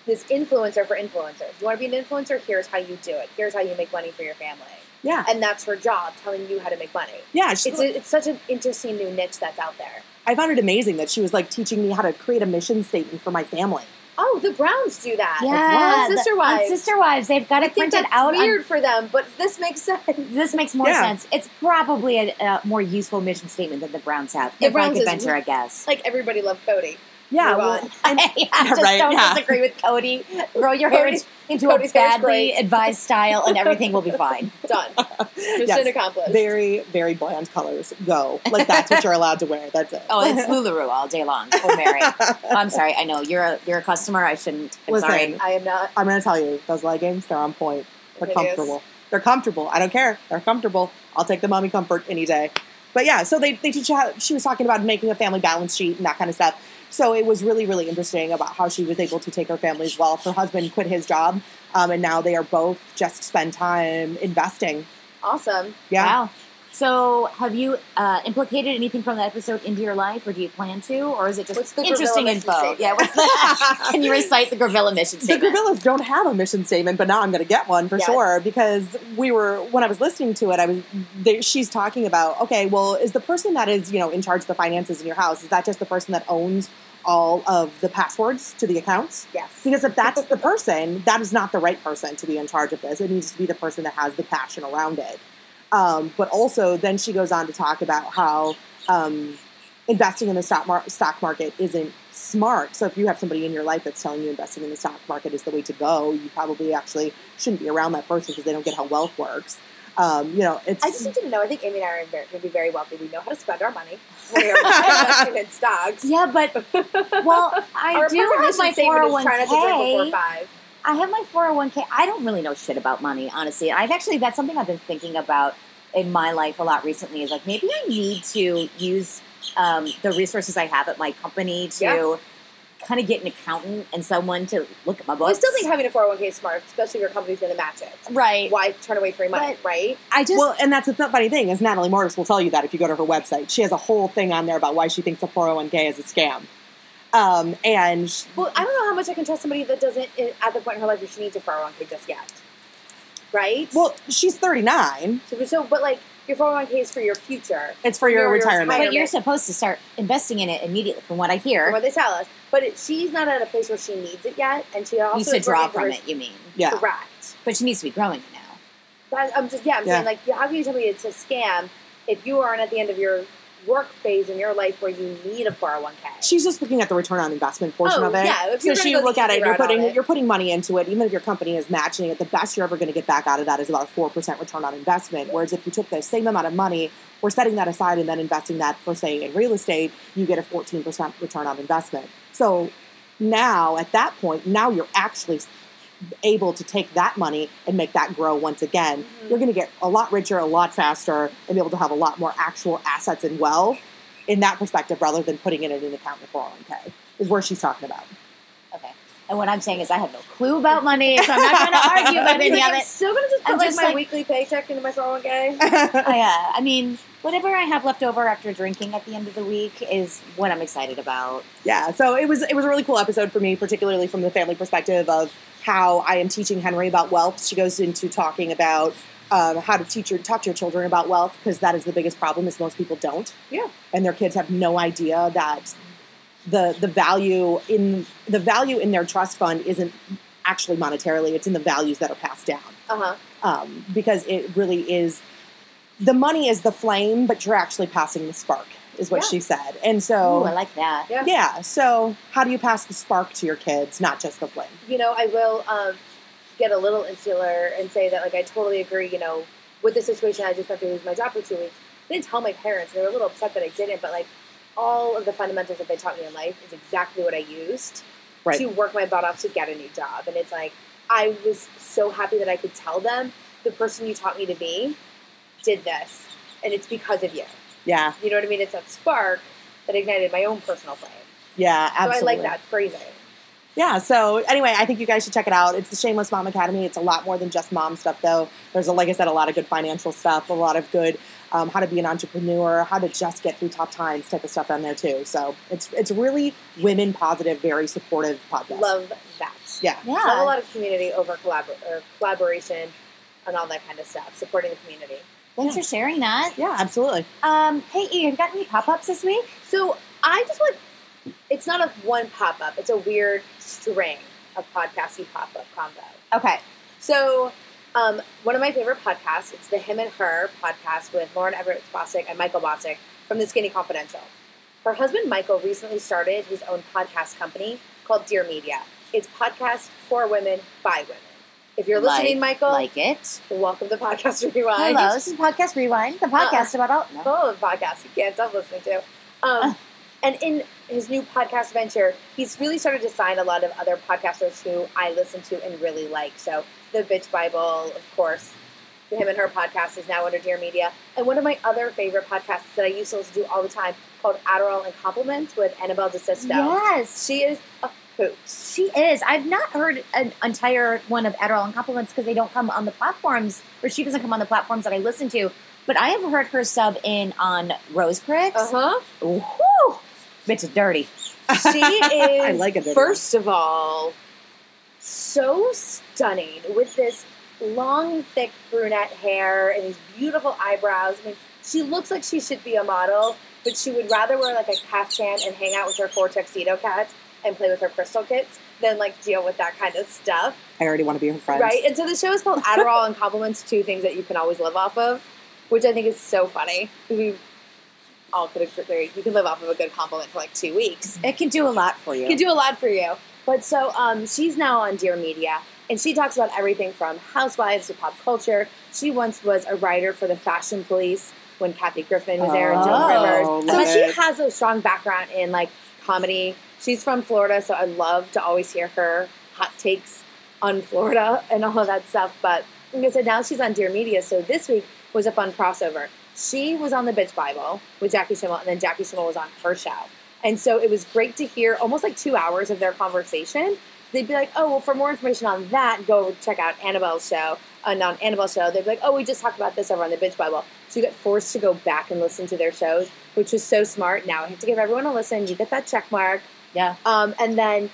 D: this influencer for influencers. You want to be an influencer? Here's how you do it. Here's how you make money for your family.
C: yeah,
D: And that's her job, telling you how to make money.
C: yeah. She,
D: It's, a, it's such an interesting new niche that's out there.
C: I found it amazing that she was like teaching me how to create a mission statement for my family.
D: Oh, the Browns do that.
B: Yeah,
D: on Sister Wives.
B: On Sister Wives, they've got
D: I
B: it
D: think
B: printed
D: that's
B: out. on-
D: weird for them, but this makes <laughs> sense.
B: this makes more
C: Yeah.
B: sense. It's probably a, a more useful mission statement than the Browns have.
D: The
B: if
D: Browns
B: I
D: is-
B: could venture a guess.
D: Like everybody loved Kody.
C: Yeah, well, <laughs> and
B: yeah, <laughs> just
C: right,
B: don't
C: yeah.
B: disagree with Kody. Grow your hair into
D: Kody's
B: a badly <laughs> advised style, and everything will be fine.
D: Done. Mission
C: Yes.
D: accomplished.
C: very, very bland colors. Go like that's what you're allowed to wear. That's it.
B: Oh, it's Lularoe all day long for Meri. Oh, I'm sorry. I know you're a you're a customer. I shouldn't. I'm
C: Listen,
B: sorry.
D: I am not.
C: I'm going to tell you, those leggings, they're on point. They're
D: It is.
C: comfortable. They're comfortable. I don't care. They're comfortable. I'll take the mommy comfort any day. But yeah, so they, they teach you how, she was talking about making a family balance sheet and that kind of stuff. So it was really, really interesting about how she was able to take her family's wealth. Her husband quit his job, um, and now they are both just spend time investing.
D: Awesome.
C: Yeah.
B: Wow. So, have you uh, implicated anything from that episode into your life, or do you plan to, or is it just
D: What's the
B: interesting info? Yeah. What's the, <laughs> <laughs> can you recite the Gravilla mission statement?
C: The
B: statement?
C: Gravillas don't have a mission statement, but now I'm going to get one for
D: Yes.
C: sure because we were when I was listening to it, I was they, she's talking about okay, well, is the person that is you know in charge of the finances in your house is that just the person that owns all of the passwords to the accounts?
D: Yes.
C: Because if that's <laughs> the person, that is not the right person to be in charge of this. It needs to be the person that has the passion around it. Um, but also, then she goes on to talk about how um, investing in the stock, mar- stock market isn't smart. So if you have somebody in your life that's telling you investing in the stock market is the way to go, you probably actually shouldn't be around that person because they don't get how wealth works. Um, you know, it's
D: I just need to know. I think Amy and I are going to be very wealthy. We know how to spend our money. We are <laughs> investing in stocks.
B: Yeah, but well, <laughs> I
D: Our
B: do have my
D: statement
B: four
D: is
B: hundred one
D: try not to drink before
B: k.
D: five.
B: I have my 401k. I don't really know shit about money, honestly. I've actually, that's something I've been thinking about in my life a lot recently is like maybe I need to use um, the resources I have at my company to
D: Yeah.
B: kind of get an accountant and someone to look at my
D: Well, I still think having a 401k is smart, especially if your company's going to match it.
B: right.
D: Why turn away free money, right?
B: I just,
C: well, and that's the funny thing is Natalie Morris will tell you that if you go to her website, she has a whole thing on there about why she thinks a 401k is a scam. Um, and
D: Well, I don't know how much I can trust somebody that doesn't, at the point in her life where she needs a 401k just yet. Right?
C: well, she's 39.
D: so, so, but like, your 401k is for your future,
C: It's for your
D: Your
C: retirement.
D: retirement.
B: but you're supposed to start investing in it immediately, from what I hear.
D: from
B: hear.
D: what they tell us. But it, she's not at a place where she needs it yet, and she also
B: Needs to draw from it, you mean?
C: Yeah.
D: Correct.
B: But she needs to be growing it now.
D: That, I'm just yeah. I'm
C: Yeah.
D: saying like, how can you tell me it's a scam if you aren't at the end of your work phase in your life where you need a 401k.
C: She's just looking at the return on investment portion
D: Oh,
C: of it.
D: yeah,
C: So she look at it, you're putting you're putting money into it. Even if your company is matching it, the best you're ever going to get back out of that is about a four percent return on investment. Whereas if you took the same amount of money, we're setting that aside and then investing that for say in real estate, you get a fourteen percent return on investment. So now at that point, now you're actually able to take that money and make that grow once again.
D: Mm-hmm.
C: You're going to get a lot richer, a lot faster, and be able to have a lot more actual assets and wealth in that perspective rather than putting it in an account in a 401k is where she's talking about.
B: Okay. And what I'm saying is, I have no clue about money, so I'm not going to <laughs> argue about any
D: Like,
B: of
D: I'm
B: it.
D: still gonna just put
B: I'm
D: like
B: just
D: my
B: like-
D: weekly paycheck into my 401k. <laughs>
B: I, uh, I mean, whatever I have left over after drinking at the end of the week is what I'm excited about.
C: yeah, so it was it was a really cool episode for me, particularly from the family perspective of how I am teaching Henry about wealth. She goes into talking about um, how to teach your talk to your children about wealth because that is the biggest problem is most people don't.
D: Yeah.
C: and their kids have no idea that the the value in the value in their trust fund isn't actually monetarily; it's in the values that are passed down.
D: Uh huh.
C: um, because it really is the money is the flame, but you're actually passing the spark, is what
D: Yeah.
C: she said. And so,
B: Ooh, I like that.
D: Yeah.
C: yeah, so how do you pass the spark to your kids, not just the flame?
D: you know, I will um, get a little insular and say that, like, I totally agree, you know, with the situation I just went through, lose my job for two weeks. I didn't tell my parents. They were a little upset that I didn't, but, like, all of the fundamentals that they taught me in life is exactly what I used
C: Right.
D: to work my butt off to get a new job. And it's like, I was so happy that I could tell them the person you taught me to be did this, and it's because of you.
C: Yeah,
D: You know what I mean? It's that spark that ignited my own personal flame.
C: yeah, absolutely.
D: So I like that phrasing.
C: Yeah, so anyway, I think you guys should check it out. It's the Shameless Mom Academy. It's a lot more than just mom stuff, though. There's, a, like I said, a lot of good financial stuff, a lot of good um, how to be an entrepreneur, how to just get through tough times type of stuff on there, too. So it's it's really women positive, very supportive podcast.
D: Love that.
C: Yeah.
B: Yeah.
D: Love a lot of community over collabor- or collaboration and all that kind of stuff, supporting the community.
B: Thanks for sharing that.
C: Yeah, absolutely.
B: Um, hey, E, have you got any pop ups this week?
D: So I just want, it's not a one pop up, it's a weird string of podcasty pop up combo.
B: Okay.
D: So, um, one of my favorite podcasts, it's the Him and Her podcast with Lauren Evarts Bosstick and Michael Bosstick from the Skinny Confidential. Her husband Michael recently started his own podcast company called Dear Media. It's podcast for women by women. If you're listening,
B: Like-
D: Michael,
B: Like it.
D: welcome to Podcast Rewind.
B: Hello, this is Podcast Rewind, the podcast about all. No.
D: full of podcasts you can't stop listening to. Um, and in his new podcast venture, he's really started to sign a lot of other podcasters who I listen to and really like. So the Bitch Bible, of course, him and her podcast is now under Dear Media. And one of my other favorite podcasts that I used to listen to all the time called Adderall and Compliments with Annabelle DeSisto.
B: Yes,
D: She is a
B: she is. I've not heard an entire one of Adderall and Compliments because they don't come on the platforms, or she doesn't come on the platforms that I listen to. But I have heard her sub in on Rose Pricks.
D: Uh huh.
B: Woo! Bitch is dirty.
D: She <laughs> is,
C: I like it.
D: first of all, so stunning with this long, thick brunette hair and these beautiful eyebrows. I mean, she looks like she should be a model, but she would rather wear like a caftan and hang out with her four tuxedo cats and play with her crystal kits than like deal with that kind of stuff.
C: I already want to be her friend.
D: Right? And so the show is called <laughs> Adderall and Compliments, two things that you can always live off of, which I think is so funny. We all could agree. You can live off of a good compliment for like two weeks
B: It can do a lot for you.
D: It can do a lot for you. But so um, she's now on Dear Media, and she talks about everything from housewives to pop culture. She once was a writer for the Fashion Police when Kathy Griffin was there and Joan
B: Oh,
D: Rivers. So she has a strong background in like comedy. She's from Florida, so I love to always hear her hot takes on Florida and all of that stuff. But like I said, now she's on Dear Media, so this week was a fun crossover. She was on the Bitch Bible with Jackie Schimmel, and then Jackie Schimmel was on her show. And so it was great to hear almost like two hours of their conversation. They'd be like, oh, well, for more information on that, go check out Annabelle's show. Uh, and on Annabelle's show, they'd be like, oh, we just talked about this over on the Bitch Bible. So you get forced to go back and listen to their shows, which was so smart. Now I have to give everyone a listen. You get that check mark.
B: Yeah.
D: Um, and then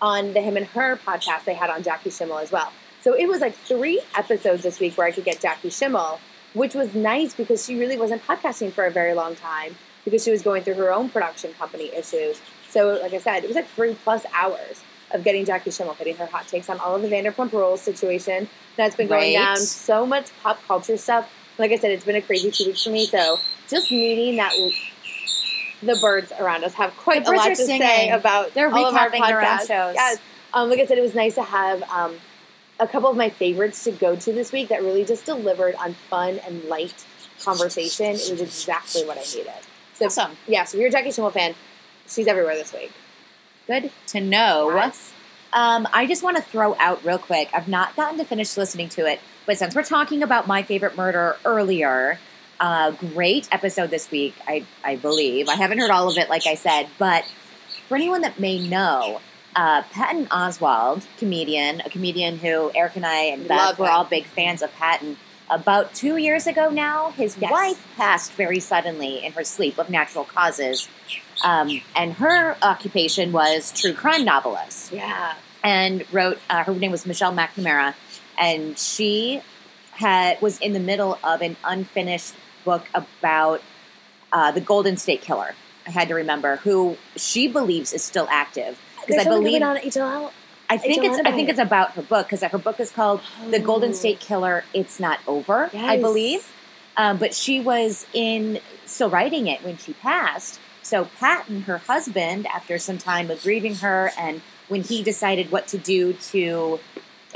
D: on the Him and Her podcast, they had on Jackie Schimmel as well. So it was like three episodes this week where I could get Jackie Schimmel, which was nice because she really wasn't podcasting for a very long time because she was going through her own production company issues. So, like I said, it was like three plus hours of getting Jackie Schimmel, getting her hot takes on all of the Vanderpump Rules situation that's been going
B: Right.
D: down. So much pop culture stuff. Like I said, it's been a crazy two weeks for me. So, just needing that the birds around us have quite a lot to say about
B: They're
D: all of our
B: recapping their own shows.
D: Yes. Um, like I said, it was nice to have um, a couple of my favorites to go to this week that really just delivered on fun and light conversation. It was exactly what I needed. So,
B: Awesome.
D: yeah, so if you're a Jackie Schimmel fan, she's everywhere this week.
B: Good to know.
D: Yes.
B: Um, I just want to throw out real quick. I've not gotten to finish listening to it, but since we're talking about my favorite murder earlier, uh, great episode this week. I I believe I haven't heard all of it, like I said, but for anyone that may know, uh, Patton Oswalt, comedian, a comedian who Eric and I and Beth
D: Love
B: were all big fans of Patton. About two years ago now, his
D: Yes.
B: wife passed very suddenly in her sleep of natural causes. Um, and her occupation was true crime novelist
D: Yeah.
B: and wrote uh, her name was Michelle McNamara, and she had was in the middle of an unfinished book about uh, the Golden State Killer. I had to remember who she believes is still active because I believe
D: on HLL.
B: I think it's I think it's about her book because her book is called The Golden State Killer. It's not over. I believe, um, but she was in still writing it when she passed. So Patton, her husband, after some time of grieving her, and when he decided what to do to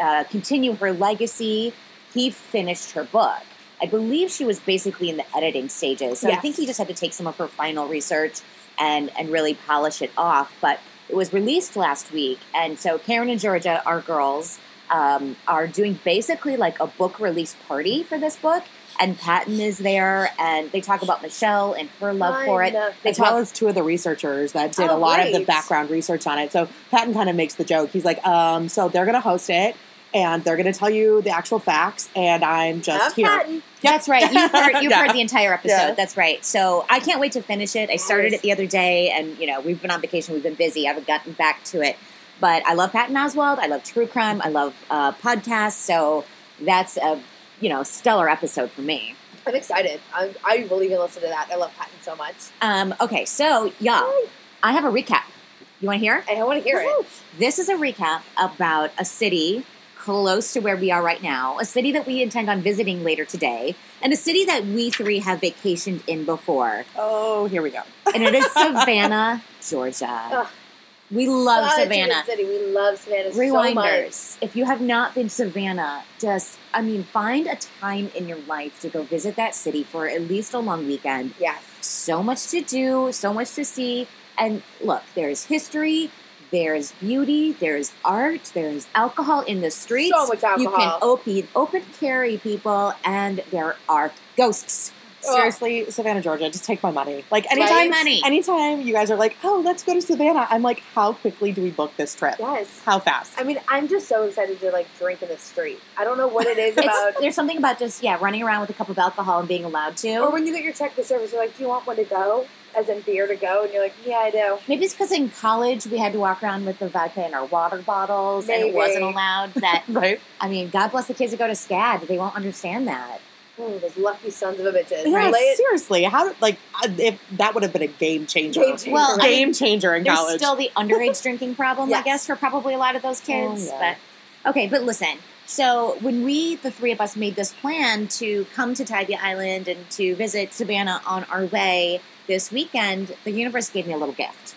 B: uh, continue her legacy, he finished her book. I believe she was basically in the editing stages. So I think he just had to take some of her final research and and really polish it off. But it was released last week, and so Karen and Georgia, our girls, um, are doing basically like a book release party for this book. And Patton is there, and they talk about Michelle and her love for it. They
C: as
B: talk
C: well as two of the researchers that did
D: Oh,
C: a lot of the background research on it. So Patton kind of makes the joke. He's like, um, so they're going to host it and they're going to tell you the actual facts, and I'm just
D: Have
C: here.
D: Patton.
B: That's right. You've heard, you've <laughs>
C: Yeah.
B: heard the entire episode.
C: Yeah.
B: That's right. So I can't wait to finish it. I started it the other day, and you know we've been on vacation. We've been busy. I haven't gotten back to it, but I love Patton Oswalt. I love true crime. I love uh, podcasts. So that's a you know stellar episode for me.
D: I'm excited. I, I will even listen to that. I love Patton so much.
B: Um, okay, so y'all, I have a recap. You want to hear?
D: And I want to hear it.
B: This is a recap about a city close to where we are right now, a city that we intend on visiting later today, and a city that we three have vacationed in before.
C: Oh, here we go.
B: and it is <laughs> Savannah, Georgia.
D: Ugh.
B: We love Savannah.
D: city. We love Savannah so much.
B: Rewinders. if you have not been to Savannah, just I mean, find a time in your life to go visit that city for at least a long weekend.
D: Yes.
B: So much to do, so much to see, and look, there's history. There's beauty, there's art, there's alcohol in the streets.
D: So much alcohol.
B: You can open, open carry people, and there are ghosts.
C: Seriously, Savannah, Georgia, just take my money. Like anytime,
B: money.
C: anytime you guys are like, "Oh, let's go to Savannah," I'm like, "How quickly do we book this trip?
D: Yes.
C: How fast?"
D: I mean, I'm just so excited to like drink in the street. I don't know what it is <laughs> about.
B: There's something about just yeah running around with a cup of alcohol and being allowed to.
D: or when you get your check, the service are like, "Do you want one to go?" As in beer to go, and you're like, "Yeah, I do."
B: Maybe it's because in college we had to walk around with the vodka in our water bottles, and it wasn't allowed. That <laughs>
C: right?
B: I mean, God bless the kids that go to SCAD; they won't understand that.
D: Oh, those lucky sons of a bitches.
C: Yeah, seriously. How like uh, if that would have been a game changer?
D: Game changer.
B: Well, I
C: game changer in
B: There's
C: college.
B: still the underage <laughs> drinking problem, I guess, for probably a lot of those kids.
C: Oh, yeah.
B: But okay, but listen. So when we, the three of us, made this plan to come to Tybee Island and to visit Savannah on our way this weekend, the universe gave me a little gift,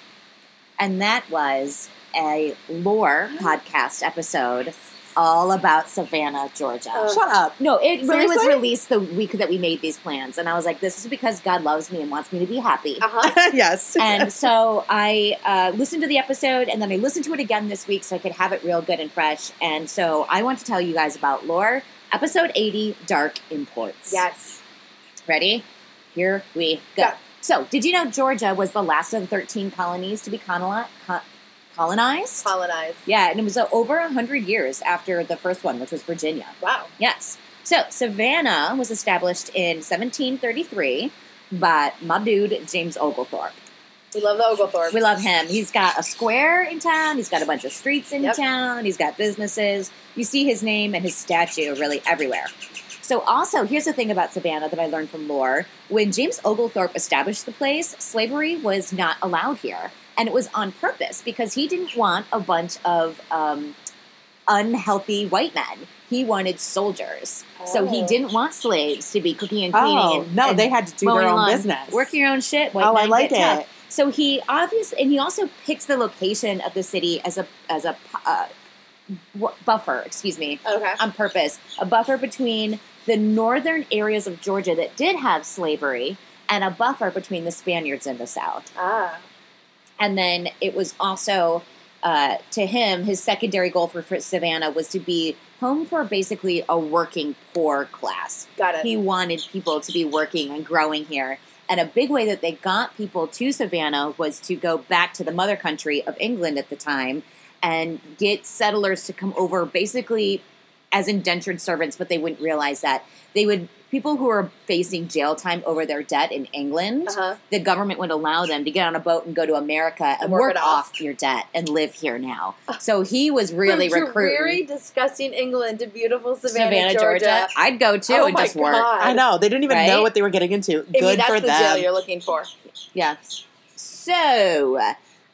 B: and that was a lore <gasps> podcast episode all about Savannah, Georgia.
D: Oh.
C: Shut up.
B: No, it really was released the week that we made these plans, and I was like, "This is because God loves me and wants me to be happy."
D: Uh-huh. <laughs> <laughs>
C: yes.
B: and so I uh, listened to the episode, and then I listened to it again this week so I could have it real good and fresh. And so I want to tell you guys about Lore, episode eighty, Dark Imports.
D: Yes.
B: ready? Here we go.
D: Go.
B: So, did you know Georgia was the last of the thirteen colonies to be coloni- colonized?
D: Colonized.
B: yeah, and it was uh, over a hundred years after the first one, which was Virginia.
D: Wow.
B: Yes. So Savannah was established in 1733 by my dude James Oglethorpe.
D: We love the Oglethorpe.
B: We love him. He's got a square in town. He's got a bunch of streets in
D: Yep.
B: town. He's got businesses. You see his name and his statue really everywhere. So, also, here's the thing about Savannah that I learned from lore. When James Oglethorpe established the place, slavery was not allowed here. And it was on purpose because he didn't want a bunch of um, unhealthy white men. He wanted soldiers. So, he
D: Oh.
B: didn't want slaves to be cooking and cleaning.
C: oh
B: and,
C: no,
B: and
C: they had to do their own business.
B: Work your own shit. White
C: oh, I like
B: get tough.
C: it.
B: So he obviously, and he also picked the location of the city as a as a uh, buffer. Excuse me,
A: Okay.
B: on purpose, a buffer between the northern areas of Georgia that did have slavery, and a buffer between the Spaniards in the South.
A: Ah.
B: And then it was also uh, to him his secondary goal for, for Savannah was to be home for basically a working poor class.
A: Got it.
B: He wanted people to be working and growing here. And a big way that they got people to Savannah was to go back to the mother country of England at the time and get settlers to come over basically as indentured servants, but they wouldn't realize that. They would, people who are facing jail time over their debt in England,
A: Uh-huh.
B: the government would allow them to get on a boat and go to America and,
A: And work
B: work,
A: off.
B: off your debt and live here now. So he was really
A: From
B: recruiting.
A: dreary, disgusting England to beautiful Savannah,
B: Savannah,
A: Georgia.
B: Georgia. I'd go too
A: oh
B: and
A: my
B: just work.
C: I know. They didn't even
B: Right?
C: know what they were getting into.
A: I mean,
C: Good
A: that's
C: for
A: the jail
C: them.
A: you're looking for.
B: Yeah. So,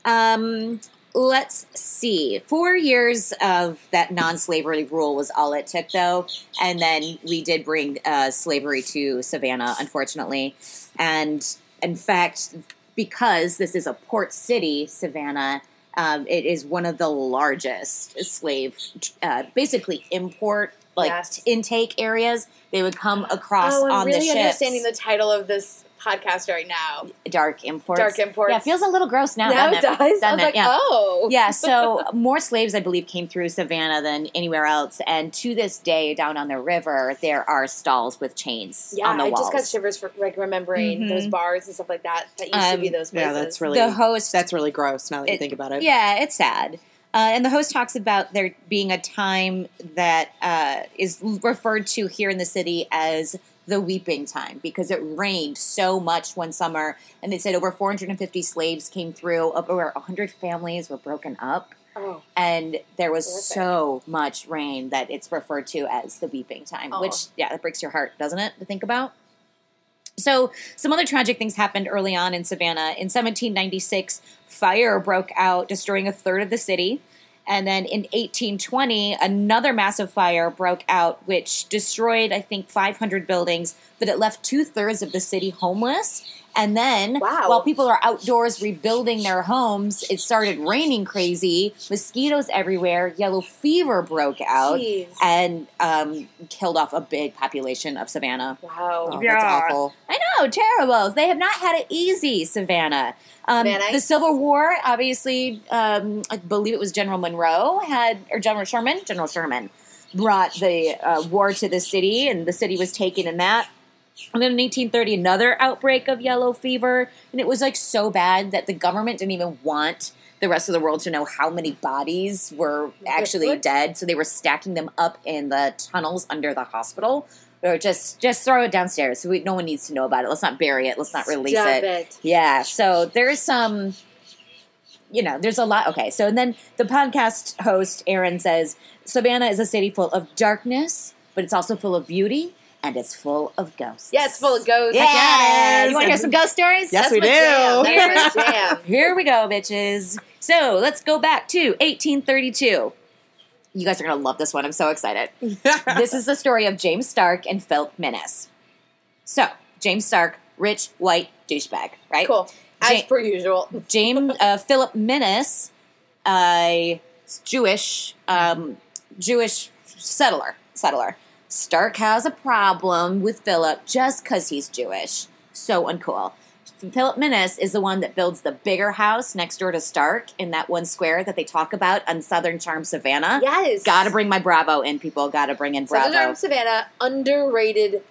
B: um, let's see. Four years of that non-slavery rule was all it took, though, and then we did bring uh, slavery to Savannah, unfortunately, and in fact, because this is a port city, Savannah. Um, it is one of the largest slave, uh, basically import like
A: Yes.
B: intake areas. They would come across
A: Oh, I'm
B: on
A: really
B: the ships.
A: understanding the title of this podcast right now.
B: dark imports.
A: Dark imports.
B: Yeah, it feels a little gross now.
A: now
B: doesn't
A: it does. I was like,
B: Yeah.
A: oh.
B: yeah, so <laughs> more slaves, I believe, came through Savannah than anywhere else. And to this day, down on the river, there are stalls with chains
A: Yeah,
B: on the
A: I
B: walls.
A: just got shivers for like remembering
B: Mhm.
A: those bars and stuff like that that used to
B: Um,
A: be those places.
C: Yeah, that's really
B: the host,
C: that's really gross. Now that you think about it.
B: yeah, it's sad. Uh, and the host talks about there being a time that uh, is referred to here in the city as the weeping time because it rained so much one summer. And they said over 450 slaves came through, over 100 families were broken up.
A: oh,
B: and there was
A: Horrific.
B: so much rain that it's referred to as the weeping time
A: Oh.
B: which yeah that breaks your heart doesn't it to think about so some other tragic things happened early on in savannah in 1796 fire broke out destroying a third of the city and then in 1820 another massive fire broke out which destroyed i think 500 buildings but it left two-thirds of the city homeless and then
A: Wow.
B: while people are outdoors rebuilding their homes, it started raining crazy, mosquitoes everywhere, yellow fever broke out,
A: jeez.
B: and um, killed off a big population of Savannah.
A: wow.
C: Oh,
B: Yeah.
C: that's awful.
B: I know, terrible. They have not had it easy, Savannah. Um, the Civil War, obviously, um, I believe it was General Monroe had, or General Sherman, General Sherman brought the uh, war to the city, and the city was taken in that. And then in 1830, another outbreak of yellow fever, and it was like so bad that the government didn't even want the rest of the world to know how many bodies were actually dead, so they were stacking them up in the tunnels under the hospital. Or just just throw it downstairs. So we, no one needs to know about it. Let's not bury it. Let's not release it.
A: it.
B: Yeah. So there's some, you know, there's a lot. Okay. So and then the podcast host Aaron says Savannah is a city full of darkness, but it's also full of beauty and it's full of ghosts.
A: Yeah, it's full of ghosts.
B: Yeah.
C: Yes.
B: You want to hear some ghost stories?
C: Yes,
A: That's
C: we
A: my
C: do.
A: Jam. <laughs> Jam.
B: Here we go, bitches. So let's go back to 1832. You guys are gonna love this one. I'm so excited. <laughs> this is the story of James Stark and Philip Minis. So, James Stark, rich, white douchebag, right?
A: Cool. As
B: Ja-
A: per usual.
B: James <laughs> uh, Philip Minis, a Jewish um, Jewish settler. Settler. Stark has a problem with Philip just because he's Jewish. So uncool. Philip Minis is the one that builds the bigger house next door to Stark in that one square that they talk about on Southern Charm Savannah.
A: Yes.
B: Gotta bring my Bravo in, people. Gotta bring in Bravo.
A: Southern
B: Bravo.
A: Arm Savannah, underrated.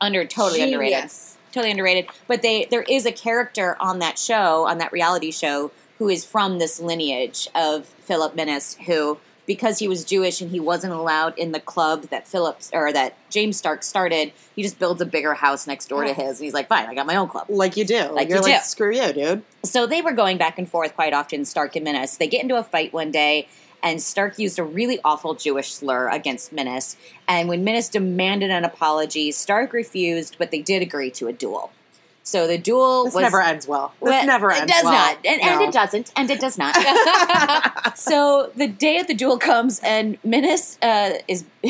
B: Under totally underrated. totally underrated. But they there is a character on that show, on that reality show, who is from this lineage of Philip Minis, who because he was Jewish and he wasn't allowed in the club that Phillips or that James Stark started, he just builds a bigger house next door to his, and he's like, "Fine, I got my own club."
C: like you do.
B: Like
C: You're
B: you
C: like,
B: do.
C: screw you, dude.
B: So they were going back and forth quite often, Stark and Minis. They get into a fight one day, and Stark used a really awful Jewish slur against Minis. And when Minis demanded an apology, Stark refused, but they did agree to a duel. So the duel
C: This
B: was
C: never ends well. This
B: well,
C: never ends. Well.
B: It does
C: well.
B: not, and, and it doesn't, and it does not. <laughs> <laughs> so the day of the duel comes, and Minis uh, is, <laughs>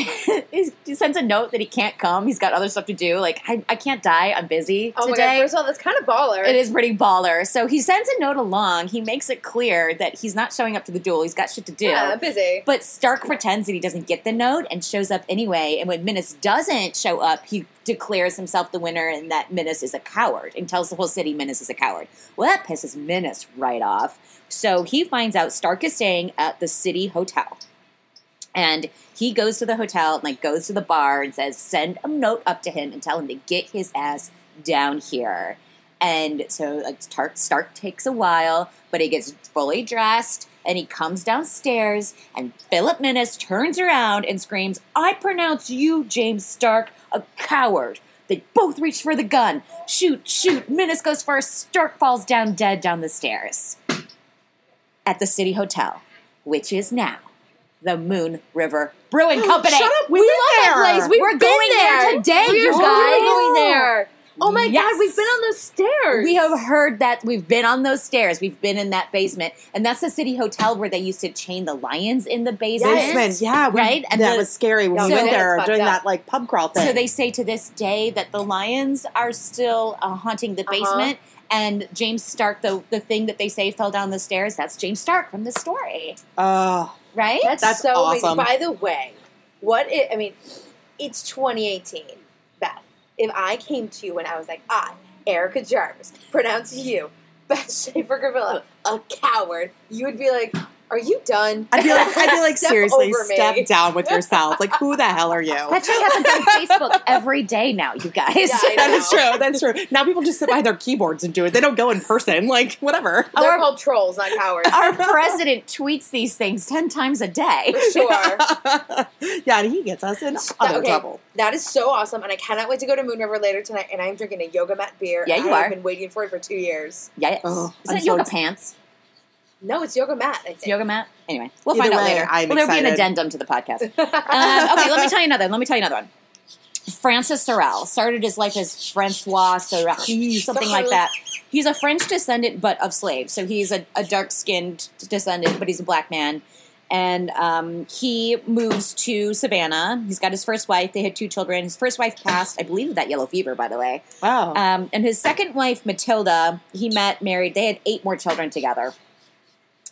B: is he sends a note that he can't come. He's got other stuff to do. Like I, I can't die. I'm busy
D: Oh my
B: today.
D: god! First of all, that's kind of baller.
B: It is pretty baller. So he sends a note along. He makes it clear that he's not showing up to the duel. He's got shit to do.
D: Yeah, busy.
B: But Stark pretends that he doesn't get the note and shows up anyway. And when Minis doesn't show up, he declares himself the winner and that Minis is a coward and tells the whole city Minis is a coward. Well, that pisses Minis right off. So he finds out Stark is staying at the city hotel. And he goes to the hotel and like goes to the bar and says, send a note up to him and tell him to get his ass down here. And so like Stark, Stark takes a while, but he gets fully dressed and he comes downstairs and Philip Minis turns around and screams, I pronounce you, James Stark, a coward. They both reach for the gun. Shoot, shoot. Minis goes first. Stark falls down dead down the stairs. At the City Hotel, which is now the Moon River Brewing <gasps> Company.
C: Shut up. We,
D: we
C: were
D: love that
C: there.
D: place. We've
B: We're going there today,
D: We're
B: you guys.
D: going there. Oh my
B: Yes.
D: god, we've been on those stairs.
B: We have heard that we've been on those stairs. We've been in that basement, and that's the city hotel where they used to chain the lions in the basement.
C: Basement, yeah, we,
B: right. And
C: that
B: the-
C: was scary when
D: Yeah,
C: we
B: so-
C: went there
D: It's
C: doing that like pub crawl thing.
B: So they say to this day that the lions are still uh, haunting the
D: Uh-huh.
B: basement, and James Stark, the the thing that they say fell down the stairs, that's James Stark from the story,
C: Oh,
B: right?
D: That's,
C: That's
D: so
C: awesome.
D: amazing. By the way, what it, I mean, it's 2018, Beth. If I came to you and I was like, I, Erica Jarvis, pronounce you, Beth Schaefer Gravilla, a coward, you would be like, Are you done?
C: I'd be like, I'd be <laughs> like,
D: Step
C: seriously,
D: over me.
C: step down with yourself. Like, who the hell are you? <laughs>
B: that shit happens on Facebook every day now, you guys.
D: Yeah,
C: That is true. That's true. Now people just sit by their keyboards and do it. They don't go in person. Like, whatever. <laughs>
D: They're
B: Our-
D: called trolls, not cowards.
B: Our president tweets these things ten times a day.
D: For sure.
C: yeah, and he gets us in other
D: okay.
C: trouble.
D: That is so awesome, and I cannot wait to go to Moon River later tonight. And I'm drinking a yoga mat beer.
B: Yeah,
D: and
B: you
D: I've been waiting for it for two years.
B: Yes.
C: Oh,
B: Isn't
C: I'm
B: it
C: so
B: yoga
C: ex-
B: pants?
D: No, it's yoga mat.
B: It's yoga mat? Anyway, we'll
C: Either
B: find out
C: way,
B: later.
C: I'm
B: well, there'll be an addendum to the podcast. um, <laughs> okay, let me tell you another one. Let me tell you another one. Francis Sorrel started his life as Francois Sorrel, something like that. He's a French descendant, but of slaves. So he's a, a dark skinned descendant, but he's a black man. And um, he moves to Savannah. He's got his first wife. They had two children. His first wife passed, I believe, of that yellow fever, by the way.
C: Wow.
B: Um, and his second wife, Matilda, he met, married. They had eight more children together.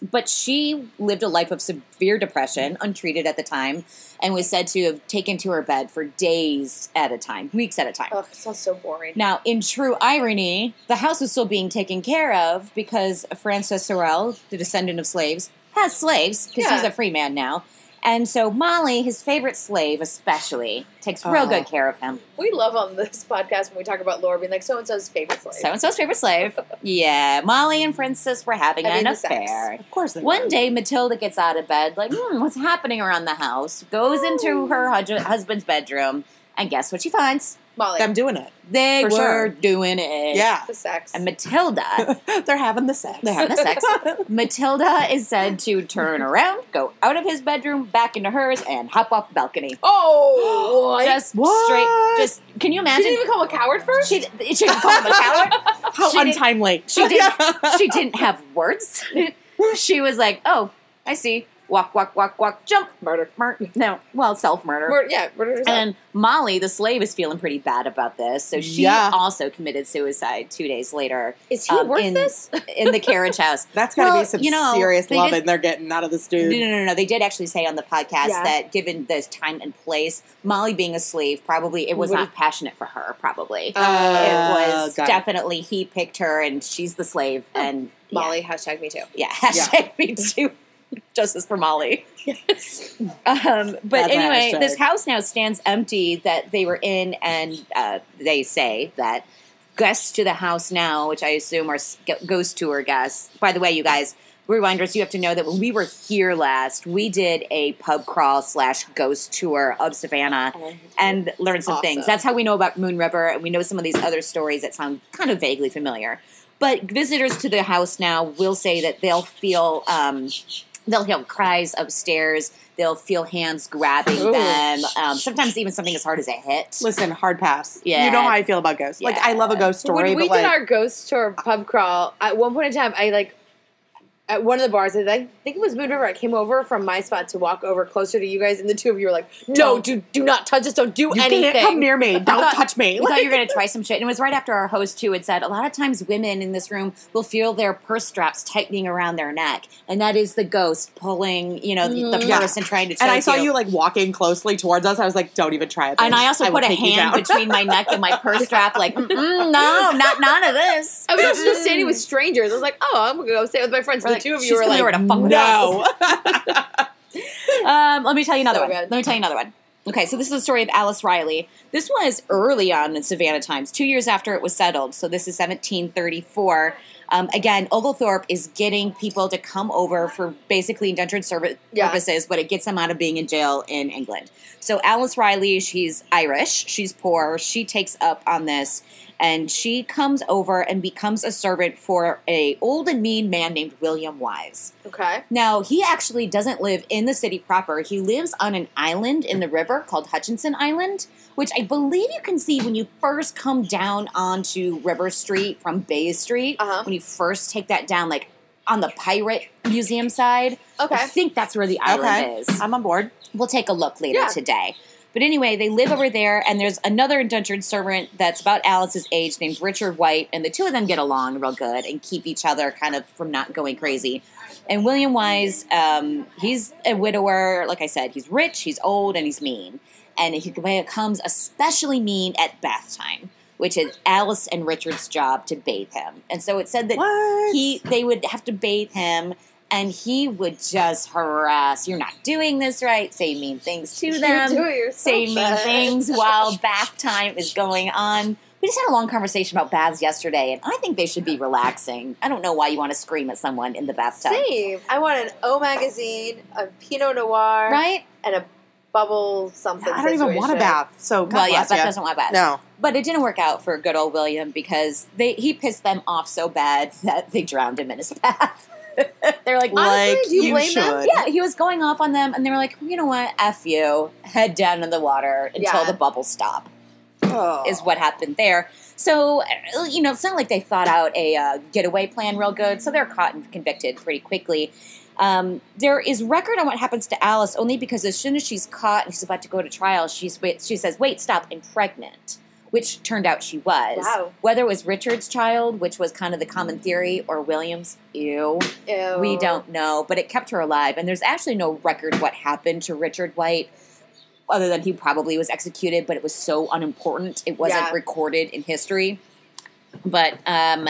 B: But she lived a life of severe depression, untreated at the time, and was said to have taken to her bed for days at a time, weeks at a time.
D: Ugh, it sounds so boring.
B: Now, in true irony, the house was still being taken care of because Francis Sorrel, the descendant of slaves, has slaves because he's a free man now. And so Molly, his favorite slave especially, takes real
C: Oh.
B: good care of him.
D: We love on this podcast when we talk about Lore being like so and so's favorite slave.
B: So and so's favorite slave. Yeah, Molly and Francis were having
D: Having
B: an affair.
C: of course
B: One day, Matilda gets out of bed, like, hmm, what's happening around the house? Goes into her husband's bedroom, and guess what she finds?
D: Molly,
C: Them doing it.
B: They
C: For
B: were
C: sure.
B: doing it.
C: Yeah.
D: the sex.
B: And Matilda, <laughs>
C: They're having the sex.
B: they're having the sex. <laughs> Matilda is said to turn around, go out of his bedroom, back into hers, and hop off the balcony. <gasps>
D: oh. <gasps>
B: Just
C: What?
B: straight. Just can you
D: she
B: imagine?
D: didn't even call him a coward first.
B: She, she didn't call him a coward. <laughs>
C: How
B: She did-
C: untimely.
B: she didn't. she didn't have words. she was like, "Oh, I see. Walk, walk, walk, walk, jump, murder, murder." No, well, self murder.
D: Mur- yeah, murder herself.
B: And Molly, the slave, is feeling pretty bad about this, so she
C: Yeah.
B: also committed suicide two days later
D: is he
B: um,
D: worth
B: in-
D: this? <laughs>
B: in the carriage house. <laughs>
C: That's got to
B: Well,
C: be some
B: you know,
C: serious
B: they
C: loving
B: did-
C: they're getting out of this dude.
B: no, no, no. no. They did actually say on the podcast
D: Yeah.
B: that given the time and place, Molly being a slave probably it was
D: Would've-
B: not passionate for her. Probably
C: Uh,
B: it was
C: got it.
B: definitely he picked her, and she's the slave, and yeah.
D: Molly, hashtag me too.
B: Yeah, <laughs> hashtag me too. <laughs> Justice for Molly. Um, but
C: That's
B: anyway,
C: hashtag.
B: this house now stands empty that they were in, and uh, they say that guests to the house now, which I assume are s- ghost tour guests. By the way, you guys, rewinders, you have to know that when we were here last, we did a pub crawl slash ghost tour of Savannah and learned some things. That's how we know about Moon River, and we know some of these other stories that sound kind of vaguely familiar. But visitors to the house now will say that they'll feel um, They'll hear cries upstairs. They'll feel hands grabbing
D: Ooh.
B: them. Um, sometimes even something as hard as a hit.
C: Listen, hard pass.
B: Yeah.
C: You know how I feel about ghosts. Like, I love a ghost story,
D: when we
C: but
D: did
C: like,
D: our ghost tour pub crawl, at one point in time, I like at one of the bars. I think it was Moon River. I came over from my spot to walk over closer to you guys, and the two of you were like, "No,
C: Don't.
D: do do not touch us. Don't do
C: you
D: anything."
C: can't come near me. <laughs> Don't
B: thought-
C: touch me. <laughs>
B: We thought you were going to try some shit. And it was right after our host, too, had said a lot of times women in this room will feel their purse straps tightening around their neck. And that is the ghost pulling, you know, the, the
C: Mm-hmm. Yeah.
B: purse and trying to choke
C: and I saw you like walking closely towards us. I was like, don't even try it.
B: And
C: bitch.
B: I also
C: will
B: put a
C: take you
B: hand
C: down.
B: between my neck and my <laughs> purse strap, like, Mm-mm, no, not none of this.
D: I was also just standing with strangers. I was like, "Oh, I'm gonna go stay with my friends."
B: We're
D: the
B: like,
D: two of you were like,
B: over to fuck
C: no. <laughs>
B: Um, let me tell you another
D: So
B: one.
D: good.
B: Let me tell you another one. Okay, so this is the story of Alice Riley. This was early on in Savannah times, two years after it was settled. So this is 1734. Um, again, Oglethorpe is getting people to come over for basically indentured service
D: Yeah.
B: purposes, but it gets them out of being in jail in England. So Alice Riley, she's Irish, she's poor, she takes up on this, and she comes over and becomes a servant for a old and mean man named William Wise.
D: "Okay,
B: Now, he actually doesn't live in the city proper. He lives on an island in the river called Hutchinson Island, which I believe you can see when you first come down onto River Street from Bay Street.
D: Uh-huh.
B: When you first take that down, like on the Pirate Museum side.
D: okay."
B: I think that's where the island
C: okay,
B: is.
C: I'm on board.
B: We'll take a look later
D: Yeah.
B: today. But anyway, they live over there, and there's another indentured servant that's about Alice's age named Richard White, and the two of them get along real good and keep each other kind of from not going crazy. And William Wise, um, he's a widower. Like I said, he's rich, he's old, and he's mean. And he becomes especially mean at bath time, which is Alice and Richard's job to bathe him. And so it said that
C: What?
B: he they would have to bathe him and he would just harass you're not doing this right say mean things to <laughs> them
D: do it yourself,
B: say mean
D: bitch.
B: things <laughs> while bath time is going on we just had a long conversation about baths yesterday and i think they should be relaxing i don't know why you want to scream at someone in the bathtub
D: Same. I want an O magazine, a Pinot Noir,
B: right
D: and a bubble something.
C: I don't even want a bath. So God
B: well yeah
C: bless
B: that
C: ya.
B: doesn't want baths
C: No.
B: but it didn't work out for good old william because they he pissed them off so bad <laughs> that they drowned him in his bath <laughs> they're like
D: Honestly,
C: like
D: do you
C: you
D: blame them?
C: should.
B: Yeah, he was going off on them, and they were like, you know what, F you, head down in the water until
D: Yeah.
B: the bubbles stop,
C: Oh.
B: is what happened there. So, uh, you know, it's not like they thought out a uh, getaway plan real good, so they're caught and convicted pretty quickly. Um, there is record on what happens to Alice only because as soon as she's caught and she's about to go to trial, she's wait, she says, "Wait, stop! I'm pregnant," which turned out she was.
D: Wow.
B: Whether it was Richard's child, which was kind of the common theory, or William's, ew.
D: Ew.
B: We don't know, but it kept her alive. And there's actually no record what happened to Richard White, other than he probably was executed, but it was so unimportant. It wasn't
D: Yeah.
B: recorded in history. But um,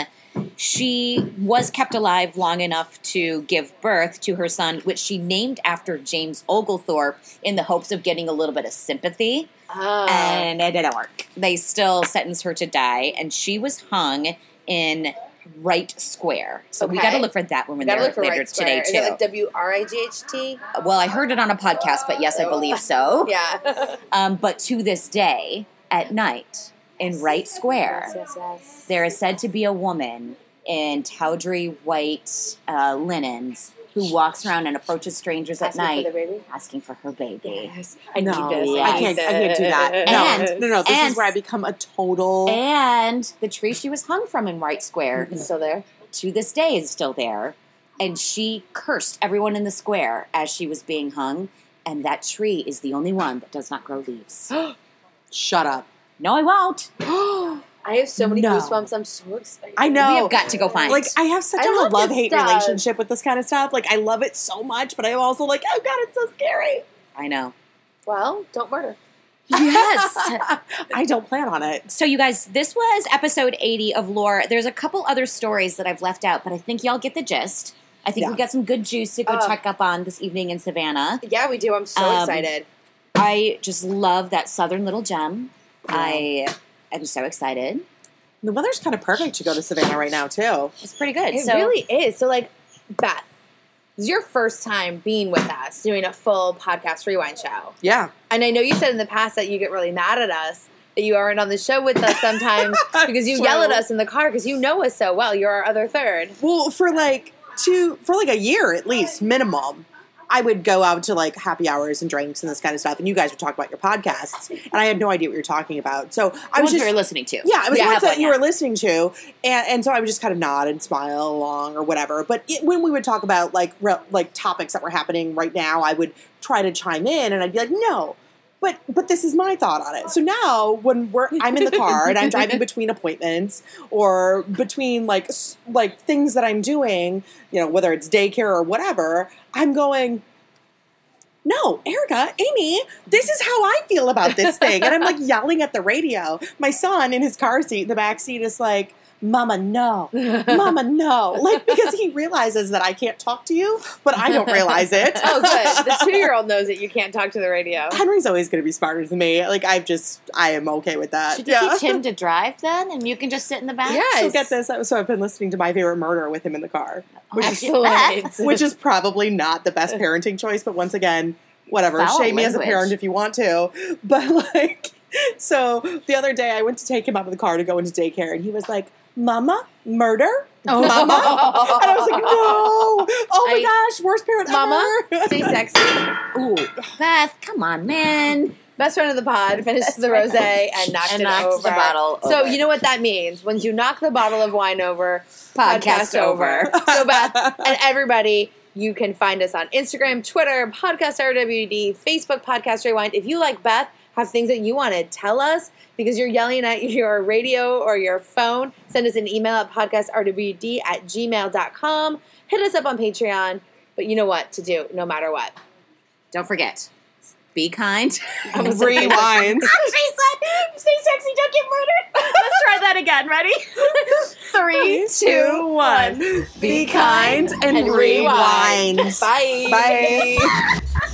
B: she was kept alive long enough to give birth to her son, which she named after James Oglethorpe in the hopes of getting a little bit of sympathy
D: Ah.
B: and it didn't work. They still sentenced her to die, and she was hung in Wright Square. So we got to look for that one when they're
D: look for
B: later
D: right
B: today.
D: Is
B: too.
D: it like W R I G H T?
B: well, I heard it on a podcast, but yes, I
D: Oh.
B: believe so. <laughs>
D: Yeah.
B: Um, but to this day, at night in Wright Square,
D: yes, yes.
B: there is said to be a woman in tawdry white uh, linens who walks around and approaches strangers at
D: Asking for
B: night
D: the baby?
B: asking for her baby.
D: Yes. I
C: no,
D: need this.
B: Yeah.
C: I can't. I can't do that.
D: this.
C: No, no, no. This
B: and-
C: is where I become a total.
B: And the tree she was hung from in Wright Square
D: is still there.
B: to this day is still there. And she cursed everyone in the square as she was being hung. And that tree is the only one that does not grow leaves. <gasps>
C: Shut up.
B: no, I won't. <gasps> <gasps>
D: I have so many
C: No.
D: goosebumps. I'm so excited.
C: I know.
B: We have got to go find.
C: Like I have such
D: I
C: a
D: love
C: love hate
D: stuff.
C: relationship with this kind of stuff. Like I love it so much, but I'm also like, oh god, it's so scary.
B: I know.
D: Well, don't murder.
B: Yes. <laughs>
C: I don't plan on it.
B: so, you guys, this was episode 80 of Lore. There's a couple other stories that I've left out, but I think y'all get the gist. I think
C: Yeah.
B: we got some good juice to go
D: Uh.
B: check up on this evening in Savannah.
D: Yeah, we do. I'm so
B: Um,
D: excited.
B: I just love that southern little gem. I am so excited.
C: The weather's kind of perfect to go to Savannah right now too.
B: It's pretty good.
D: It
B: so,
D: really is. So, like, Beth, this is your first time being with us doing a full podcast rewind show.
C: Yeah.
D: And I know you said in the past that you get really mad at us that you aren't on the show with us sometimes <laughs> because you yell at us in the car because you know us so well. You're our other third.
C: Well, for like two, for like a year at least minimum. I would go out to like happy hours and drinks and this kind of stuff, and you guys would talk about your podcasts, and I had no idea what you were talking about. So I
B: I
C: was just
B: you're listening to.
C: yeah, it was
B: Yeah,
C: ones that you were listening to, and, and so I would just kind of nod and smile along or whatever. But it, when we would talk about like re, like topics that were happening right now, I would try to chime in, and I'd be like, no. But but this is my thought on it. So now when we're I'm in the car and I'm driving <laughs> between appointments or between like like things that I'm doing, you know, whether it's daycare or whatever, I'm going no, Erica, Amy, this is how I feel about this thing. And I'm like yelling at the radio. My son in his car seat in the back seat is like, Mama, no. <laughs> Mama, no. Like, because he realizes that I can't talk to you, but I don't realize it. <laughs>
D: Oh, good. The <laughs> two-year-old knows that you can't talk to the radio.
C: Henry's always going to be smarter than me. Like, I've just, I am okay with that.
B: Should you teach him to drive then, and you can just sit in the back?
D: Yes.
C: So get this. So I've been listening to My Favorite Murder with him in the car, oh, which is, which is probably not the best parenting choice, but once again, whatever.
B: Foul
C: Shame me as a parent if you want to. But like, so the other day I went to take him out of the car to go into daycare, and he was like, "Mama, murder."
D: Oh.
C: Mama, and I was like, "No! Oh my
D: I-
C: gosh, worst parent
D: Mama,
C: ever!"
D: stay sexy.
B: Ooh, Beth, come on, man.
D: Best friend of the pod finished the rosé and knocked
B: And
D: it
B: knocked
D: over.
B: the bottle
D: So
B: over.
D: you know what that means? Once you knock the bottle of wine over,
B: Podcast over. <laughs>
D: so Beth and everybody, you can find us on Instagram, Twitter, Podcast RWD, Facebook Podcast Rewind. If you like Beth, have things that you want to tell us because you're yelling at <laughs> your radio or your phone, send us an email at podcastrwd at gmail.com. Hit us up on Patreon. But you know what to do no matter what.
B: Don't forget, be kind. <laughs>
C: Rewind. <laughs>
B: she said, "Stay sexy, don't get murdered." Let's try that again. Ready? Three, two, one.
C: Be kind and,
D: And
C: rewind.
D: Bye.
C: Bye.